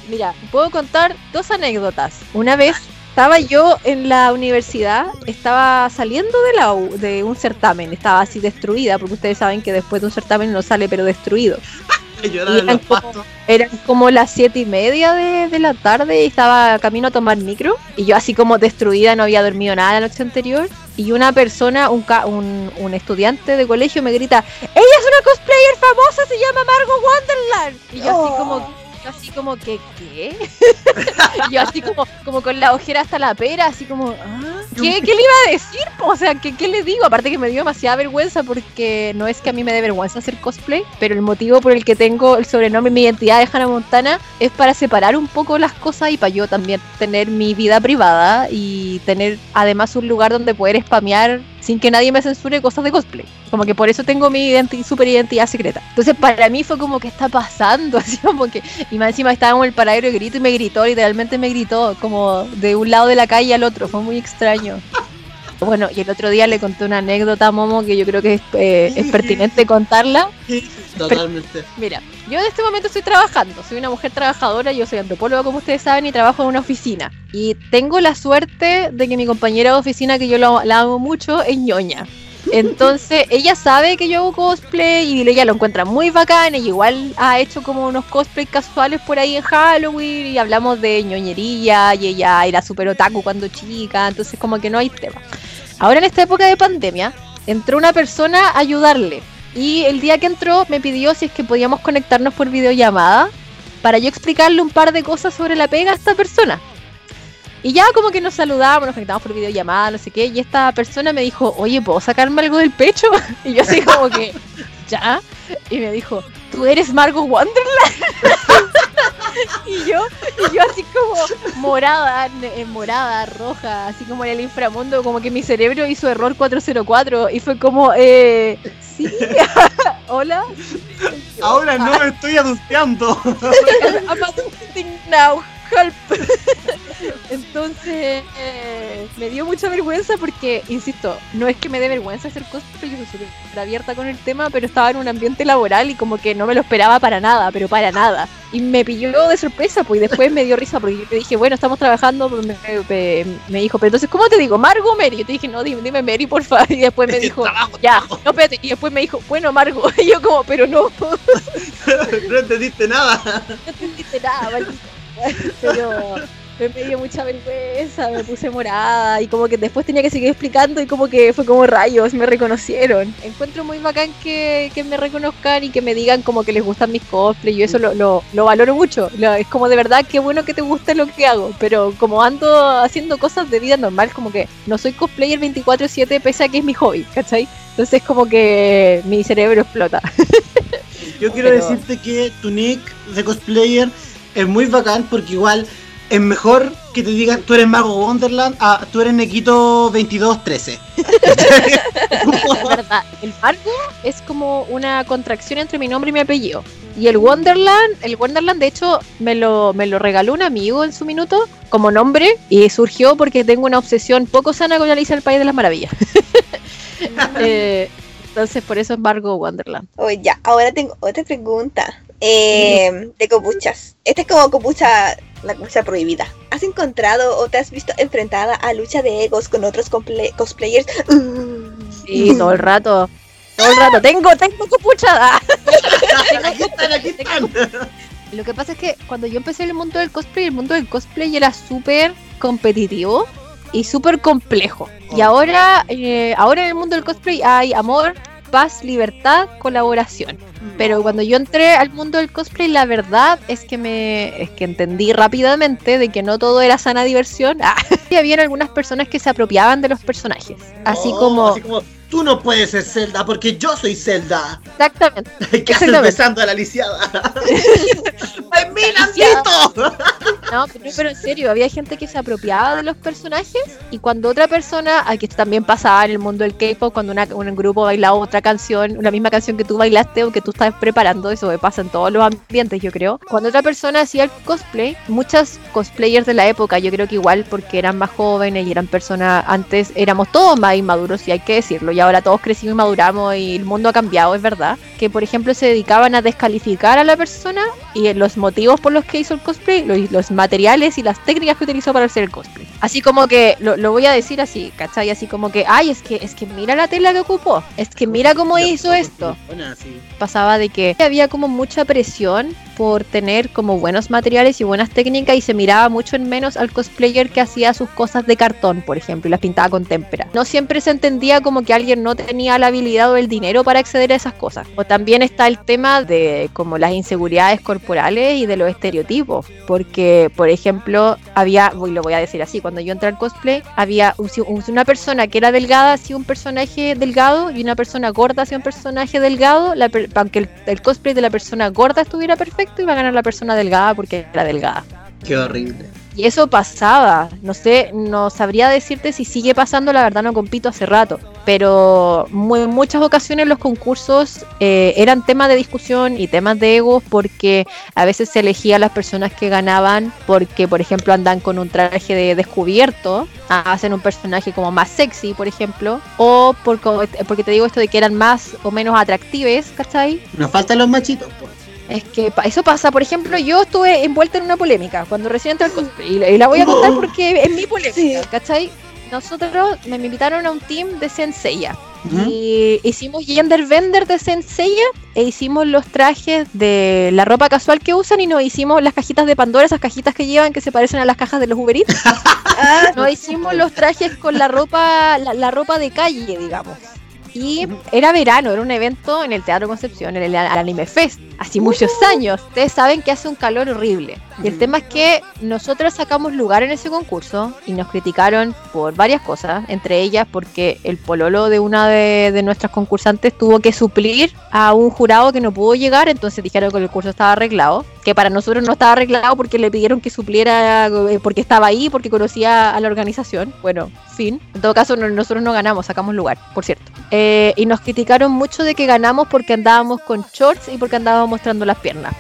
Mira, puedo contar dos anécdotas. Una vez estaba yo en la universidad, estaba saliendo de, la U- de un certamen, estaba así destruida, porque ustedes saben que después de un certamen no sale pero destruido. los como- pastos. Eran como las siete y media de, de la tarde y estaba camino a tomar micro. Y yo así como destruida, no había dormido nada la noche anterior. Y una persona, un, ca- un, un estudiante de colegio me grita, ella es una cosplayer famosa, se llama Margot Wonderland. Y yo así Oh. como, yo así como que, ¿qué? Yo así como, como con la ojera hasta la pera, así como, "Ah, ¿qué, ¿qué le iba a decir? O sea, ¿qué, ¿qué le digo? Aparte que me dio demasiada vergüenza porque no es que a mí me dé vergüenza hacer cosplay, pero el motivo por el que tengo el sobrenombre y mi identidad de Hannah Montana es para separar un poco las cosas y para yo también tener mi vida privada y tener además un lugar donde poder spamear sin que nadie me censure cosas de cosplay. Como que por eso tengo mi identi- super identidad secreta. Entonces para mí fue como, ¿qué está pasando? Así como que y más encima estábamos en el paradero y grito y me gritó, literalmente me gritó, como de un lado de la calle al otro, fue muy extraño. Bueno, y el otro día le conté una anécdota a Momo que yo creo que es, eh, es pertinente contarla. Totalmente. Mira, yo en este momento estoy trabajando, soy una mujer trabajadora, yo soy antropóloga como ustedes saben y trabajo en una oficina. Y tengo la suerte de que mi compañera de oficina, que yo la, amo mucho, es ñoña. Entonces ella sabe que yo hago cosplay y ella lo encuentra muy bacán. Y igual ha hecho como unos cosplay casuales por ahí en Halloween y hablamos de ñoñería y ella era súper otaku cuando chica. Entonces como que no hay tema. Ahora en esta época de pandemia entró una persona a ayudarle. Y el día que entró me pidió si es que podíamos conectarnos por videollamada para yo explicarle un par de cosas sobre la pega a esta persona. Y ya como que nos saludamos, nos conectamos por videollamada, no sé qué, y esta persona me dijo, oye, ¿puedo sacarme algo del pecho? Y yo así como que, ¿ya? Y me dijo, ¿tú eres Margot Wonderland? y yo, y yo así como morada, ne- eh, morada, roja, así como en el inframundo, como que mi cerebro hizo error 404 y fue como, eh, sí, hola. Ahora no me estoy adulteando. I'm now, help. Entonces, eh, me dio mucha vergüenza porque, insisto, no es que me dé vergüenza hacer cosplay, yo soy abierta con el tema, pero estaba en un ambiente laboral y como que no me lo esperaba para nada, pero para nada. Y me pilló de sorpresa, pues y después me dio risa porque yo le dije, bueno, estamos trabajando, pero me, me- me dijo, pero entonces, ¿cómo te digo? ¿Margo Mary? Yo te dije, no, dime, dime Mary, por favor. Y después me dijo, Trabajo, ya, no, espérate. Y después me dijo, bueno, Margo. Y yo como, pero no, no entendiste nada. no entendiste nada, maldita. Pero, me dio mucha vergüenza, me puse morada y como que después tenía que seguir explicando y como que fue como rayos, me reconocieron. Encuentro muy bacán que, que me reconozcan y que me digan como que les gustan mis cosplays y eso lo, lo, lo valoro mucho. Lo- es como de verdad qué bueno que te guste lo que hago, pero como ando haciendo cosas de vida normal, como que no soy cosplayer 24/7 pese a que es mi hobby, ¿cachai? Entonces como que mi cerebro explota. Yo quiero Pero- decirte que tu nick de cosplayer es muy bacán porque igual es mejor que te digan tú eres Mago Wonderland a tú eres Nequito 2213. Es verdad, el Margo es como una contracción entre mi nombre y mi apellido. Y el Wonderland, el Wonderland de hecho me lo, me lo regaló un amigo en su minuto como nombre y surgió porque tengo una obsesión poco sana con Alicia el País de las Maravillas. Eh, entonces por eso es Margo Wonderland. Oye, ya, ahora tengo otra pregunta. Eh, de copuchas. Esta es como copucha, la copucha prohibida. ¿Has encontrado o te has visto enfrentada a lucha de egos con otros cosplayers? Sí, todo el rato. Todo el rato. Tengo, tengo copuchada. aquí están, aquí están. Lo que pasa es que cuando yo empecé en el mundo del cosplay, el mundo del cosplay era súper competitivo y súper complejo. Y ahora, eh, ahora en el mundo del cosplay hay amor, paz, libertad, colaboración. Pero cuando yo entré al mundo del cosplay, la verdad es que me es que entendí rápidamente de que no todo era sana diversión. Ah, y habían algunas personas que se apropiaban de los personajes. Así Oh, como así como tú no puedes ser Zelda porque yo soy Zelda. exactamente. ¿Qué haces besando a la lisiada? ¡Ay, mira! No, pero, pero en serio, había gente que se apropiaba de los personajes y cuando otra persona, aquí también pasaba en el mundo del K-pop, cuando una- un grupo bailaba otra canción, la misma canción que tú bailaste o que tú estás preparando, eso pasa en todos los ambientes, yo creo. Cuando otra persona hacía el cosplay, muchas cosplayers de la época, yo creo que igual porque eran más jóvenes y eran personas, antes éramos todos más inmaduros, y hay que decirlo, y ahora todos crecimos y maduramos y el mundo ha cambiado, es verdad, que por ejemplo se dedicaban a descalificar a la persona y los motivos por los que hizo el cosplay, los, los materiales y las técnicas que utilizó para hacer el cosplay. Así como que, lo, lo voy a decir así, ¿cachai? Así como que, ay, es que, es que mira la tela que ocupó, es que mira cómo hizo esto. Pasaba de que había como mucha presión por tener como buenos materiales y buenas técnicas y se miraba mucho en menos al cosplayer que hacía sus cosas de cartón, por ejemplo, y las pintaba con témpera. No siempre se entendía como que alguien no tenía la habilidad o el dinero para acceder a esas cosas. O también está el tema de como las inseguridades corporales y de los estereotipos, porque por ejemplo, había, y lo voy a decir así, cuando yo entré al cosplay, había un- un- una persona que era delgada hacía un personaje delgado y una persona gorda hacía un personaje delgado, la aunque el, el cosplay de la persona gorda estuviera perfecto, iba a ganar la persona delgada porque era delgada. Qué horrible. Y eso pasaba, no sé, no sabría decirte si sigue pasando, la verdad no compito hace rato, pero en muchas ocasiones los concursos eh, eran temas de discusión y temas de egos porque a veces se elegía a las personas que ganaban porque, por ejemplo, andan con un traje de descubierto, ah, hacen un personaje como más sexy, por ejemplo, o por, porque te digo esto de que eran más o menos atractives, ¿cachai? Nos faltan los machitos. po. Es que eso pasa, por ejemplo, yo estuve envuelta en una polémica cuando recién entré al cosplay y, la- y la voy a contar porque es mi polémica, Sí. ¿cachai? Nosotros me invitaron a un team de Senseiya y hicimos gender vender de Senseiya e hicimos los trajes de la ropa casual que usan y nos hicimos las cajitas de Pandora, esas cajitas que llevan que se parecen a las cajas de los Uber Eats. Nos hicimos los trajes con la ropa, la, la ropa de calle, digamos. Y era verano, era un evento en el Teatro Concepción, en el Anime Fest, hace muchos años. Ustedes saben que hace un calor horrible. Y el tema es que nosotros sacamos lugar en ese concurso y nos criticaron por varias cosas, entre ellas porque el pololo de una de, de nuestras concursantes tuvo que suplir a un jurado que no pudo llegar, entonces dijeron que el curso estaba arreglado, que para nosotros no estaba arreglado porque le pidieron que supliera eh, porque estaba ahí, porque conocía a la organización. Bueno, fin. En todo caso, no- nosotros no ganamos, sacamos lugar, por cierto. Eh, y nos criticaron mucho de que ganamos porque andábamos con shorts y porque andábamos mostrando las piernas.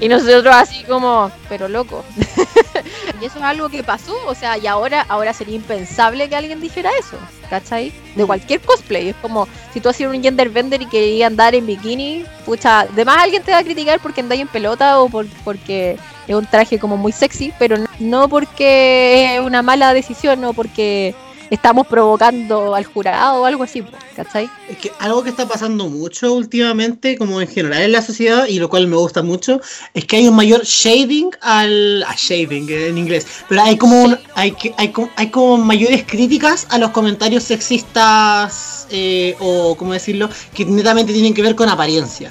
Y nosotros así como, pero loco. y eso es algo que pasó, o sea, y ahora, ahora sería impensable que alguien dijera eso, ¿cachai? De cualquier cosplay. Es como, si tú hacías un gender vender y querías andar en bikini, pucha, además alguien te va a criticar porque andáis en pelota o por, porque es un traje como muy sexy, pero no, no porque es una mala decisión o porque estamos provocando al jurado o algo así, ¿cachai? Es que algo que está pasando mucho últimamente, como en general en la sociedad, y lo cual me gusta mucho, es que hay un mayor shading al. a shaving eh, en inglés. Pero hay como un- hay, hay, hay como mayores críticas a los comentarios sexistas eh, o como decirlo, que netamente tienen que ver con apariencia.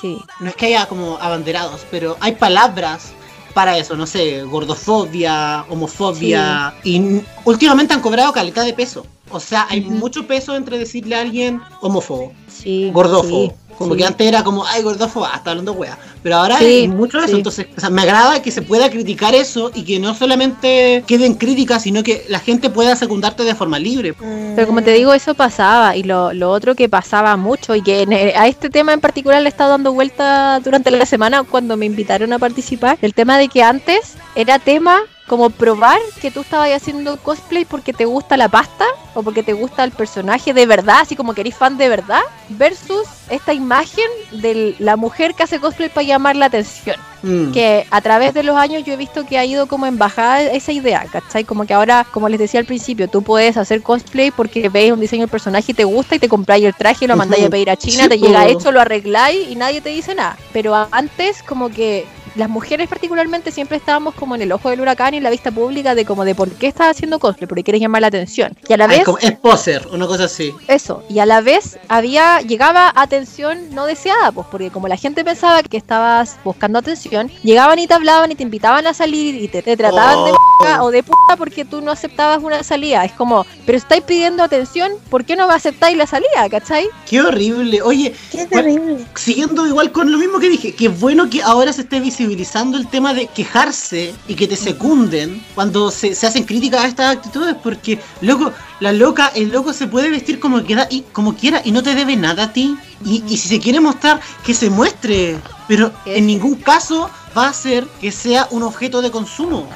Sí. No es que haya como abanderados, pero hay palabras para eso, no sé, gordofobia, homofobia. Y últimamente han cobrado calidad de peso. O sea, hay mucho peso entre decirle a alguien homófobo, Sí. gordófobo. sí, como sí. que antes era como, ay, gordófobo, ah, está hablando wea. Pero ahora Sí, hay mucho de eso. sí. Entonces, o sea, me agrada que se pueda criticar eso y que no solamente quede en crítica, sino que la gente pueda secundarte de forma libre. Pero como te digo, eso pasaba. Y lo, lo otro que pasaba mucho y que en- eh, a este tema en particular le he estado dando vuelta durante la semana cuando me invitaron a participar, el tema de que antes era tema como probar que tú estabas haciendo cosplay porque te gusta la pasta o porque te gusta el personaje de verdad, así como que eres fan de verdad, versus esta imagen de la mujer que hace cosplay para llamar la atención Mm. que a través de los años yo he visto que ha ido como en bajada esa idea, ¿cachai? Como que ahora, como les decía al principio, tú puedes hacer cosplay porque ves un diseño del personaje y te gusta y te compráis el traje, lo mandáis a pedir a China, Sí, te llega hecho, lo arregláis y nadie te dice nada. Pero antes como que las mujeres particularmente siempre estábamos como en el ojo del huracán y en la vista pública de como de por qué estás haciendo cosplay, porque quieres llamar la atención. Y a la Ay, vez como- es poser, una cosa así. eso, y a la vez había, llegaba atención no deseada, pues, porque como la gente pensaba que estabas buscando atención, llegaban y te hablaban y te invitaban a salir y te, te trataban de Oh. p*** o de puta porque tú no aceptabas una salida. Es como, pero estáis pidiendo atención, ¿por qué no aceptáis la salida, cachai? Qué horrible. Oye, Qué terrible. siguiendo igual con lo mismo que dije, que es bueno que ahora se esté visibilizando el tema de quejarse y que te secunden cuando se, se hacen críticas a estas actitudes, porque loco, la loca, el loco se puede vestir como quiera y como quiera y no te debe nada a ti. Y, y si se quiere mostrar, que se muestre, pero en ningún caso va a ser que sea un objeto de consumo.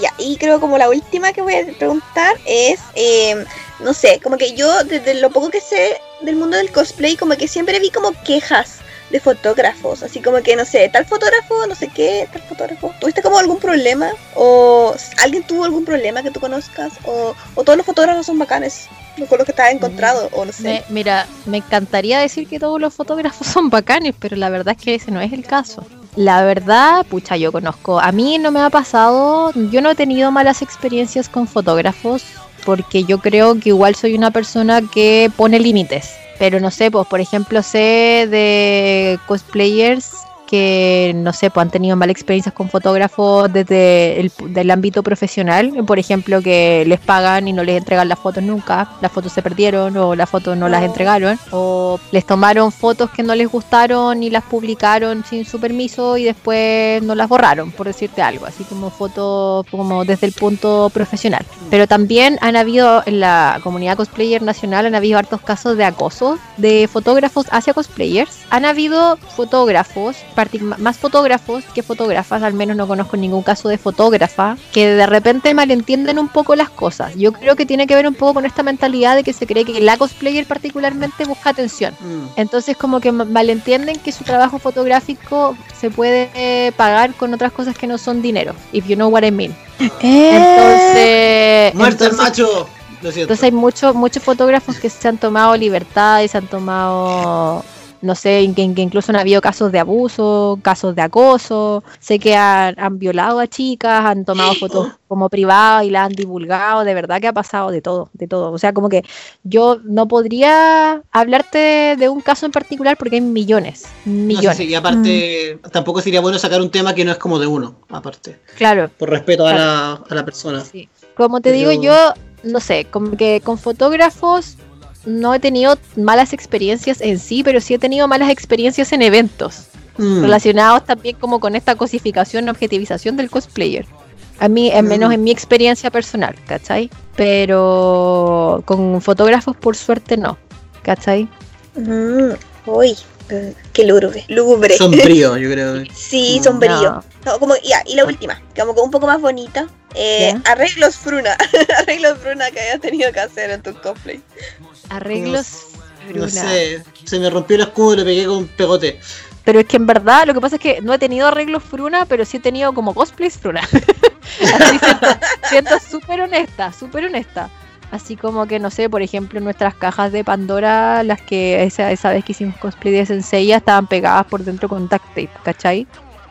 Y ahí creo como la última que voy a preguntar es, eh, no sé, como que yo desde lo poco que sé del mundo del cosplay, como que siempre vi como quejas de fotógrafos, así como que no sé, tal fotógrafo, no sé qué, tal fotógrafo. ¿Tuviste como algún problema? ¿O alguien tuvo algún problema que tú conozcas? ¿O, o todos los fotógrafos son bacanes? Con los que estás encontrado, o no sé. Me- mira, me encantaría decir que todos los fotógrafos son bacanes, pero la verdad es que ese no es el caso. La verdad, pucha, yo conozco, a mí no me ha pasado, yo no he tenido malas experiencias con fotógrafos, porque yo creo que igual soy una persona que pone límites. Pero no sé, pues por ejemplo sé de cosplayers que no sé, pues han tenido malas experiencias con fotógrafos desde el del ámbito profesional, por ejemplo, que les pagan y no les entregan las fotos nunca, las fotos se perdieron o las fotos no las Oh. entregaron, o les tomaron fotos que no les gustaron y las publicaron sin su permiso y después no las borraron, por decirte algo, así como fotos como desde el punto profesional. Pero también han habido en la comunidad cosplayer nacional, han habido hartos casos de acoso de fotógrafos hacia cosplayers. Han habido fotógrafos, partic- más fotógrafos que fotógrafas, al menos no conozco ningún caso de fotógrafa, que de repente malentienden un poco las cosas. Yo creo que tiene que ver un poco con esta mentalidad de que se cree que la cosplayer particularmente busca atención. Mm. Entonces como que ma- malentienden que su trabajo fotográfico se puede eh, pagar con otras cosas que no son dinero, if you know what I mean. Entonces, Muerto el entonces- macho. Lo siento. entonces hay muchos muchos fotógrafos que se han tomado libertades, se han tomado, no sé, en que, que incluso han habido casos de abuso, casos de acoso, sé que han, han violado a chicas, han tomado fotos como privadas y las han divulgado, de verdad que ha pasado de todo, de todo. O sea, como que yo no podría hablarte de un caso en particular porque hay millones, No sé millones. si- y aparte, tampoco sería bueno sacar un tema que no es como de uno, aparte. Claro, Por respeto a la, a la persona. Sí. Como te Pero- digo, yo no sé, como que con fotógrafos no he tenido malas experiencias en sí, pero sí he tenido malas experiencias en eventos Mm. relacionados también como con esta cosificación, objetivización del cosplayer. A mí, al menos Mm. en mi experiencia personal, ¿cachai? Pero con fotógrafos por suerte no, ¿cachai? Mm, uy, eh, qué lúgubre. Lúgubre. Sombrío, yo creo. Sí, Mm, sombrío. No. No, como, ya, y la última, como que un poco más bonita. Eh, arreglos Fruna. arreglos Fruna que hayas tenido que hacer en tu cosplay. Arreglos. No sé, se me rompió el escudo y le pegué con un pegote. Pero es que en verdad lo que pasa es que no he tenido arreglos fruna, pero sí he tenido como cosplays fruna. Así siento, siento súper honesta, súper honesta. Así como que, no sé, por ejemplo, nuestras cajas de Pandora, las que esa, esa vez que hicimos cosplay de Sensei, estaban pegadas por dentro con duct tape, ¿cachai?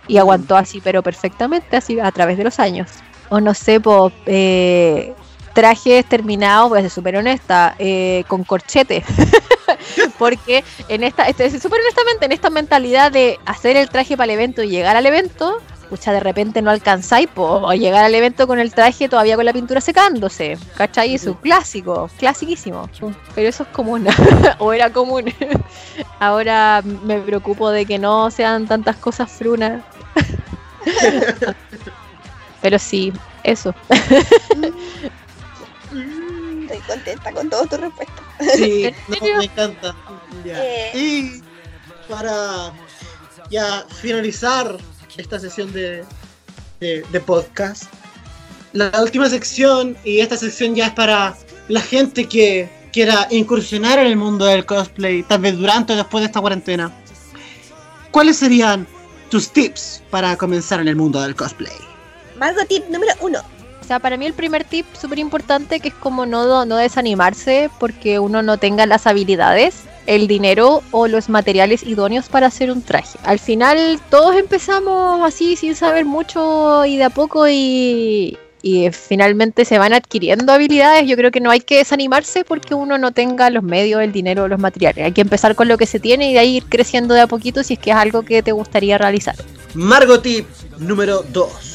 Y aguantó así, pero perfectamente, así a través de los años. O no sé, po, eh, trajes terminados, voy a ser súper honesta, eh, con corchete. Porque en esta, este, súper honestamente, en esta mentalidad de hacer el traje para el evento y llegar al evento, pucha, de repente no alcanzáis, o llegar al evento con el traje todavía con la pintura secándose, ¿cachai? Es un clásico, clasiquísimo. Pero eso es común, o era común. Ahora me preocupo de que no sean tantas cosas frunas. Pero sí, eso. Contenta con todo tu respuesta. Sí, ¿En no, me encanta. Ya. Eh. Y para ya finalizar esta sesión de, de, de podcast, la última sección, y esta sección ya es para la gente que quiera incursionar en el mundo del cosplay, tal vez durante o después de esta cuarentena. ¿Cuáles serían tus tips para comenzar en el mundo del cosplay? Margot tip número uno. Para mí el primer tip súper importante que es como no, no desanimarse porque uno no tenga las habilidades, el dinero o los materiales idóneos para hacer un traje. Al final todos empezamos así sin saber mucho y de a poco y, y finalmente se van adquiriendo habilidades. Yo creo que no hay que desanimarse porque uno no tenga los medios, el dinero o los materiales. Hay que empezar con lo que se tiene y de ahí ir creciendo de a poquito si es que es algo que te gustaría realizar. Margot Tip número 2.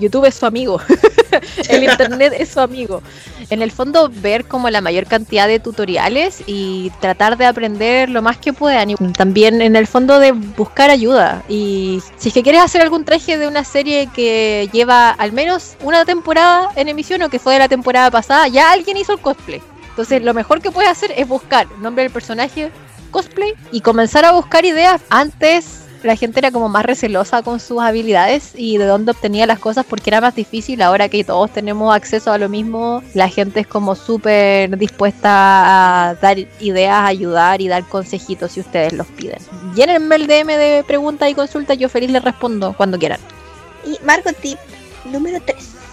YouTube es su amigo. el internet es su amigo. En el fondo, ver como la mayor cantidad de tutoriales y tratar de aprender lo más que puedan. Y también en el fondo de buscar ayuda. Y si es que quieres hacer algún traje de una serie que lleva al menos una temporada en emisión o que fue de la temporada pasada, ya alguien hizo el cosplay. Entonces, lo mejor que puedes hacer es buscar nombre del personaje, cosplay y comenzar a buscar ideas antes la gente era como más recelosa con sus habilidades y de dónde obtenía las cosas porque era más difícil. Ahora que todos tenemos acceso a lo mismo, la gente es como súper dispuesta a dar ideas, ayudar y dar consejitos si ustedes los piden. Llénenme el DM de preguntas y consultas, yo feliz les respondo cuando quieran. Y Margot tip número tres.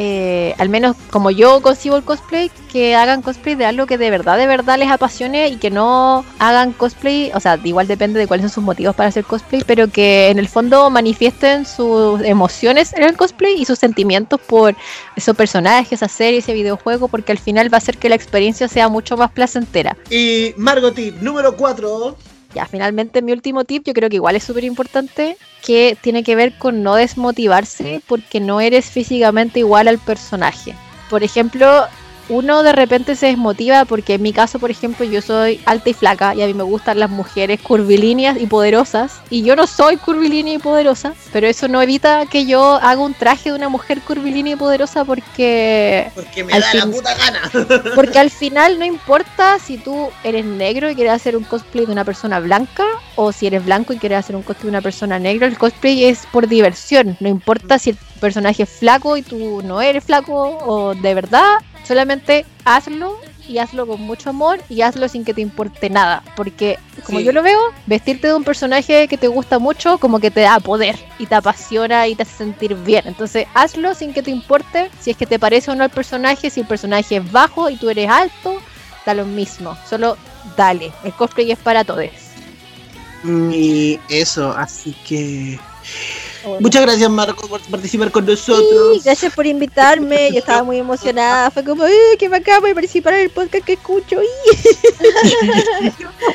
Eh, al menos como yo concibo el cosplay, que hagan cosplay de algo que de verdad, de verdad les apasione y que no hagan cosplay, o sea, igual depende de cuáles son sus motivos para hacer cosplay, pero que en el fondo manifiesten sus emociones en el cosplay y sus sentimientos por esos personajes, esa serie, ese videojuego, porque al final va a hacer que la experiencia sea mucho más placentera. Y Margot Tip número 4. Ya, finalmente mi último tip, yo creo que igual es súper importante, que tiene que ver con no desmotivarse porque no eres físicamente igual al personaje. Por ejemplo, uno de repente se desmotiva porque en mi caso, por ejemplo, yo soy alta y flaca y a mí me gustan las mujeres curvilíneas y poderosas. Y yo no soy curvilínea y poderosa, pero eso no evita que yo haga un traje de una mujer curvilínea y poderosa porque Porque me da la puta gana. porque al final no importa si tú eres negro y quieres hacer un cosplay de una persona blanca o si eres blanco y quieres hacer un cosplay de una persona negra, el cosplay es por diversión. No importa si el personaje es flaco y tú no eres flaco o de verdad, solamente hazlo y hazlo con mucho amor y hazlo sin que te importe nada. Porque como Sí. yo lo veo, vestirte de un personaje que te gusta mucho como que te da poder y te apasiona y te hace sentir bien. Entonces hazlo sin que te importe si es que te parece o no el personaje, si el personaje es bajo y tú eres alto, da lo mismo. Solo dale. El cosplay es para todos. Y eso, así que. Muchas gracias, Marco, por participar con nosotros. Sí, gracias por invitarme. Yo estaba muy emocionada. Fue como, ¡eh, qué bacán! Voy a participar en el podcast que escucho. ¡y!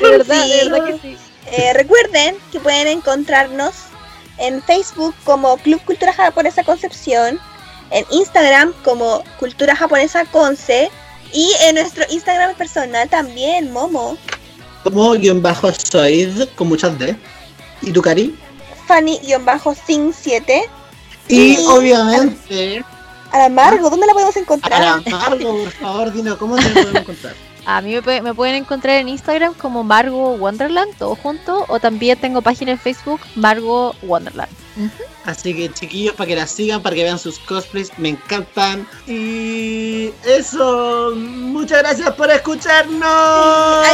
de verdad, de verdad que sí. Eh, recuerden que pueden encontrarnos en Facebook como Club Cultura Japonesa Concepción, en Instagram como Cultura Japonesa Conce y en nuestro Instagram personal también, Momo, Como guion bajo Soid, con muchas D. ¿Y tu Cari? Fanny-Sing7. Y Sí. obviamente, A la Margo, ¿dónde la podemos a encontrar? la Margo, por favor, dinos cómo te podemos encontrar. A mí me pueden encontrar en Instagram como Margo Wonderland, todo junto. O también tengo página en Facebook, Margo Wonderland. Así que chiquillos, para que la sigan, para que vean sus cosplays, me encantan. Y eso, muchas gracias por escucharnos.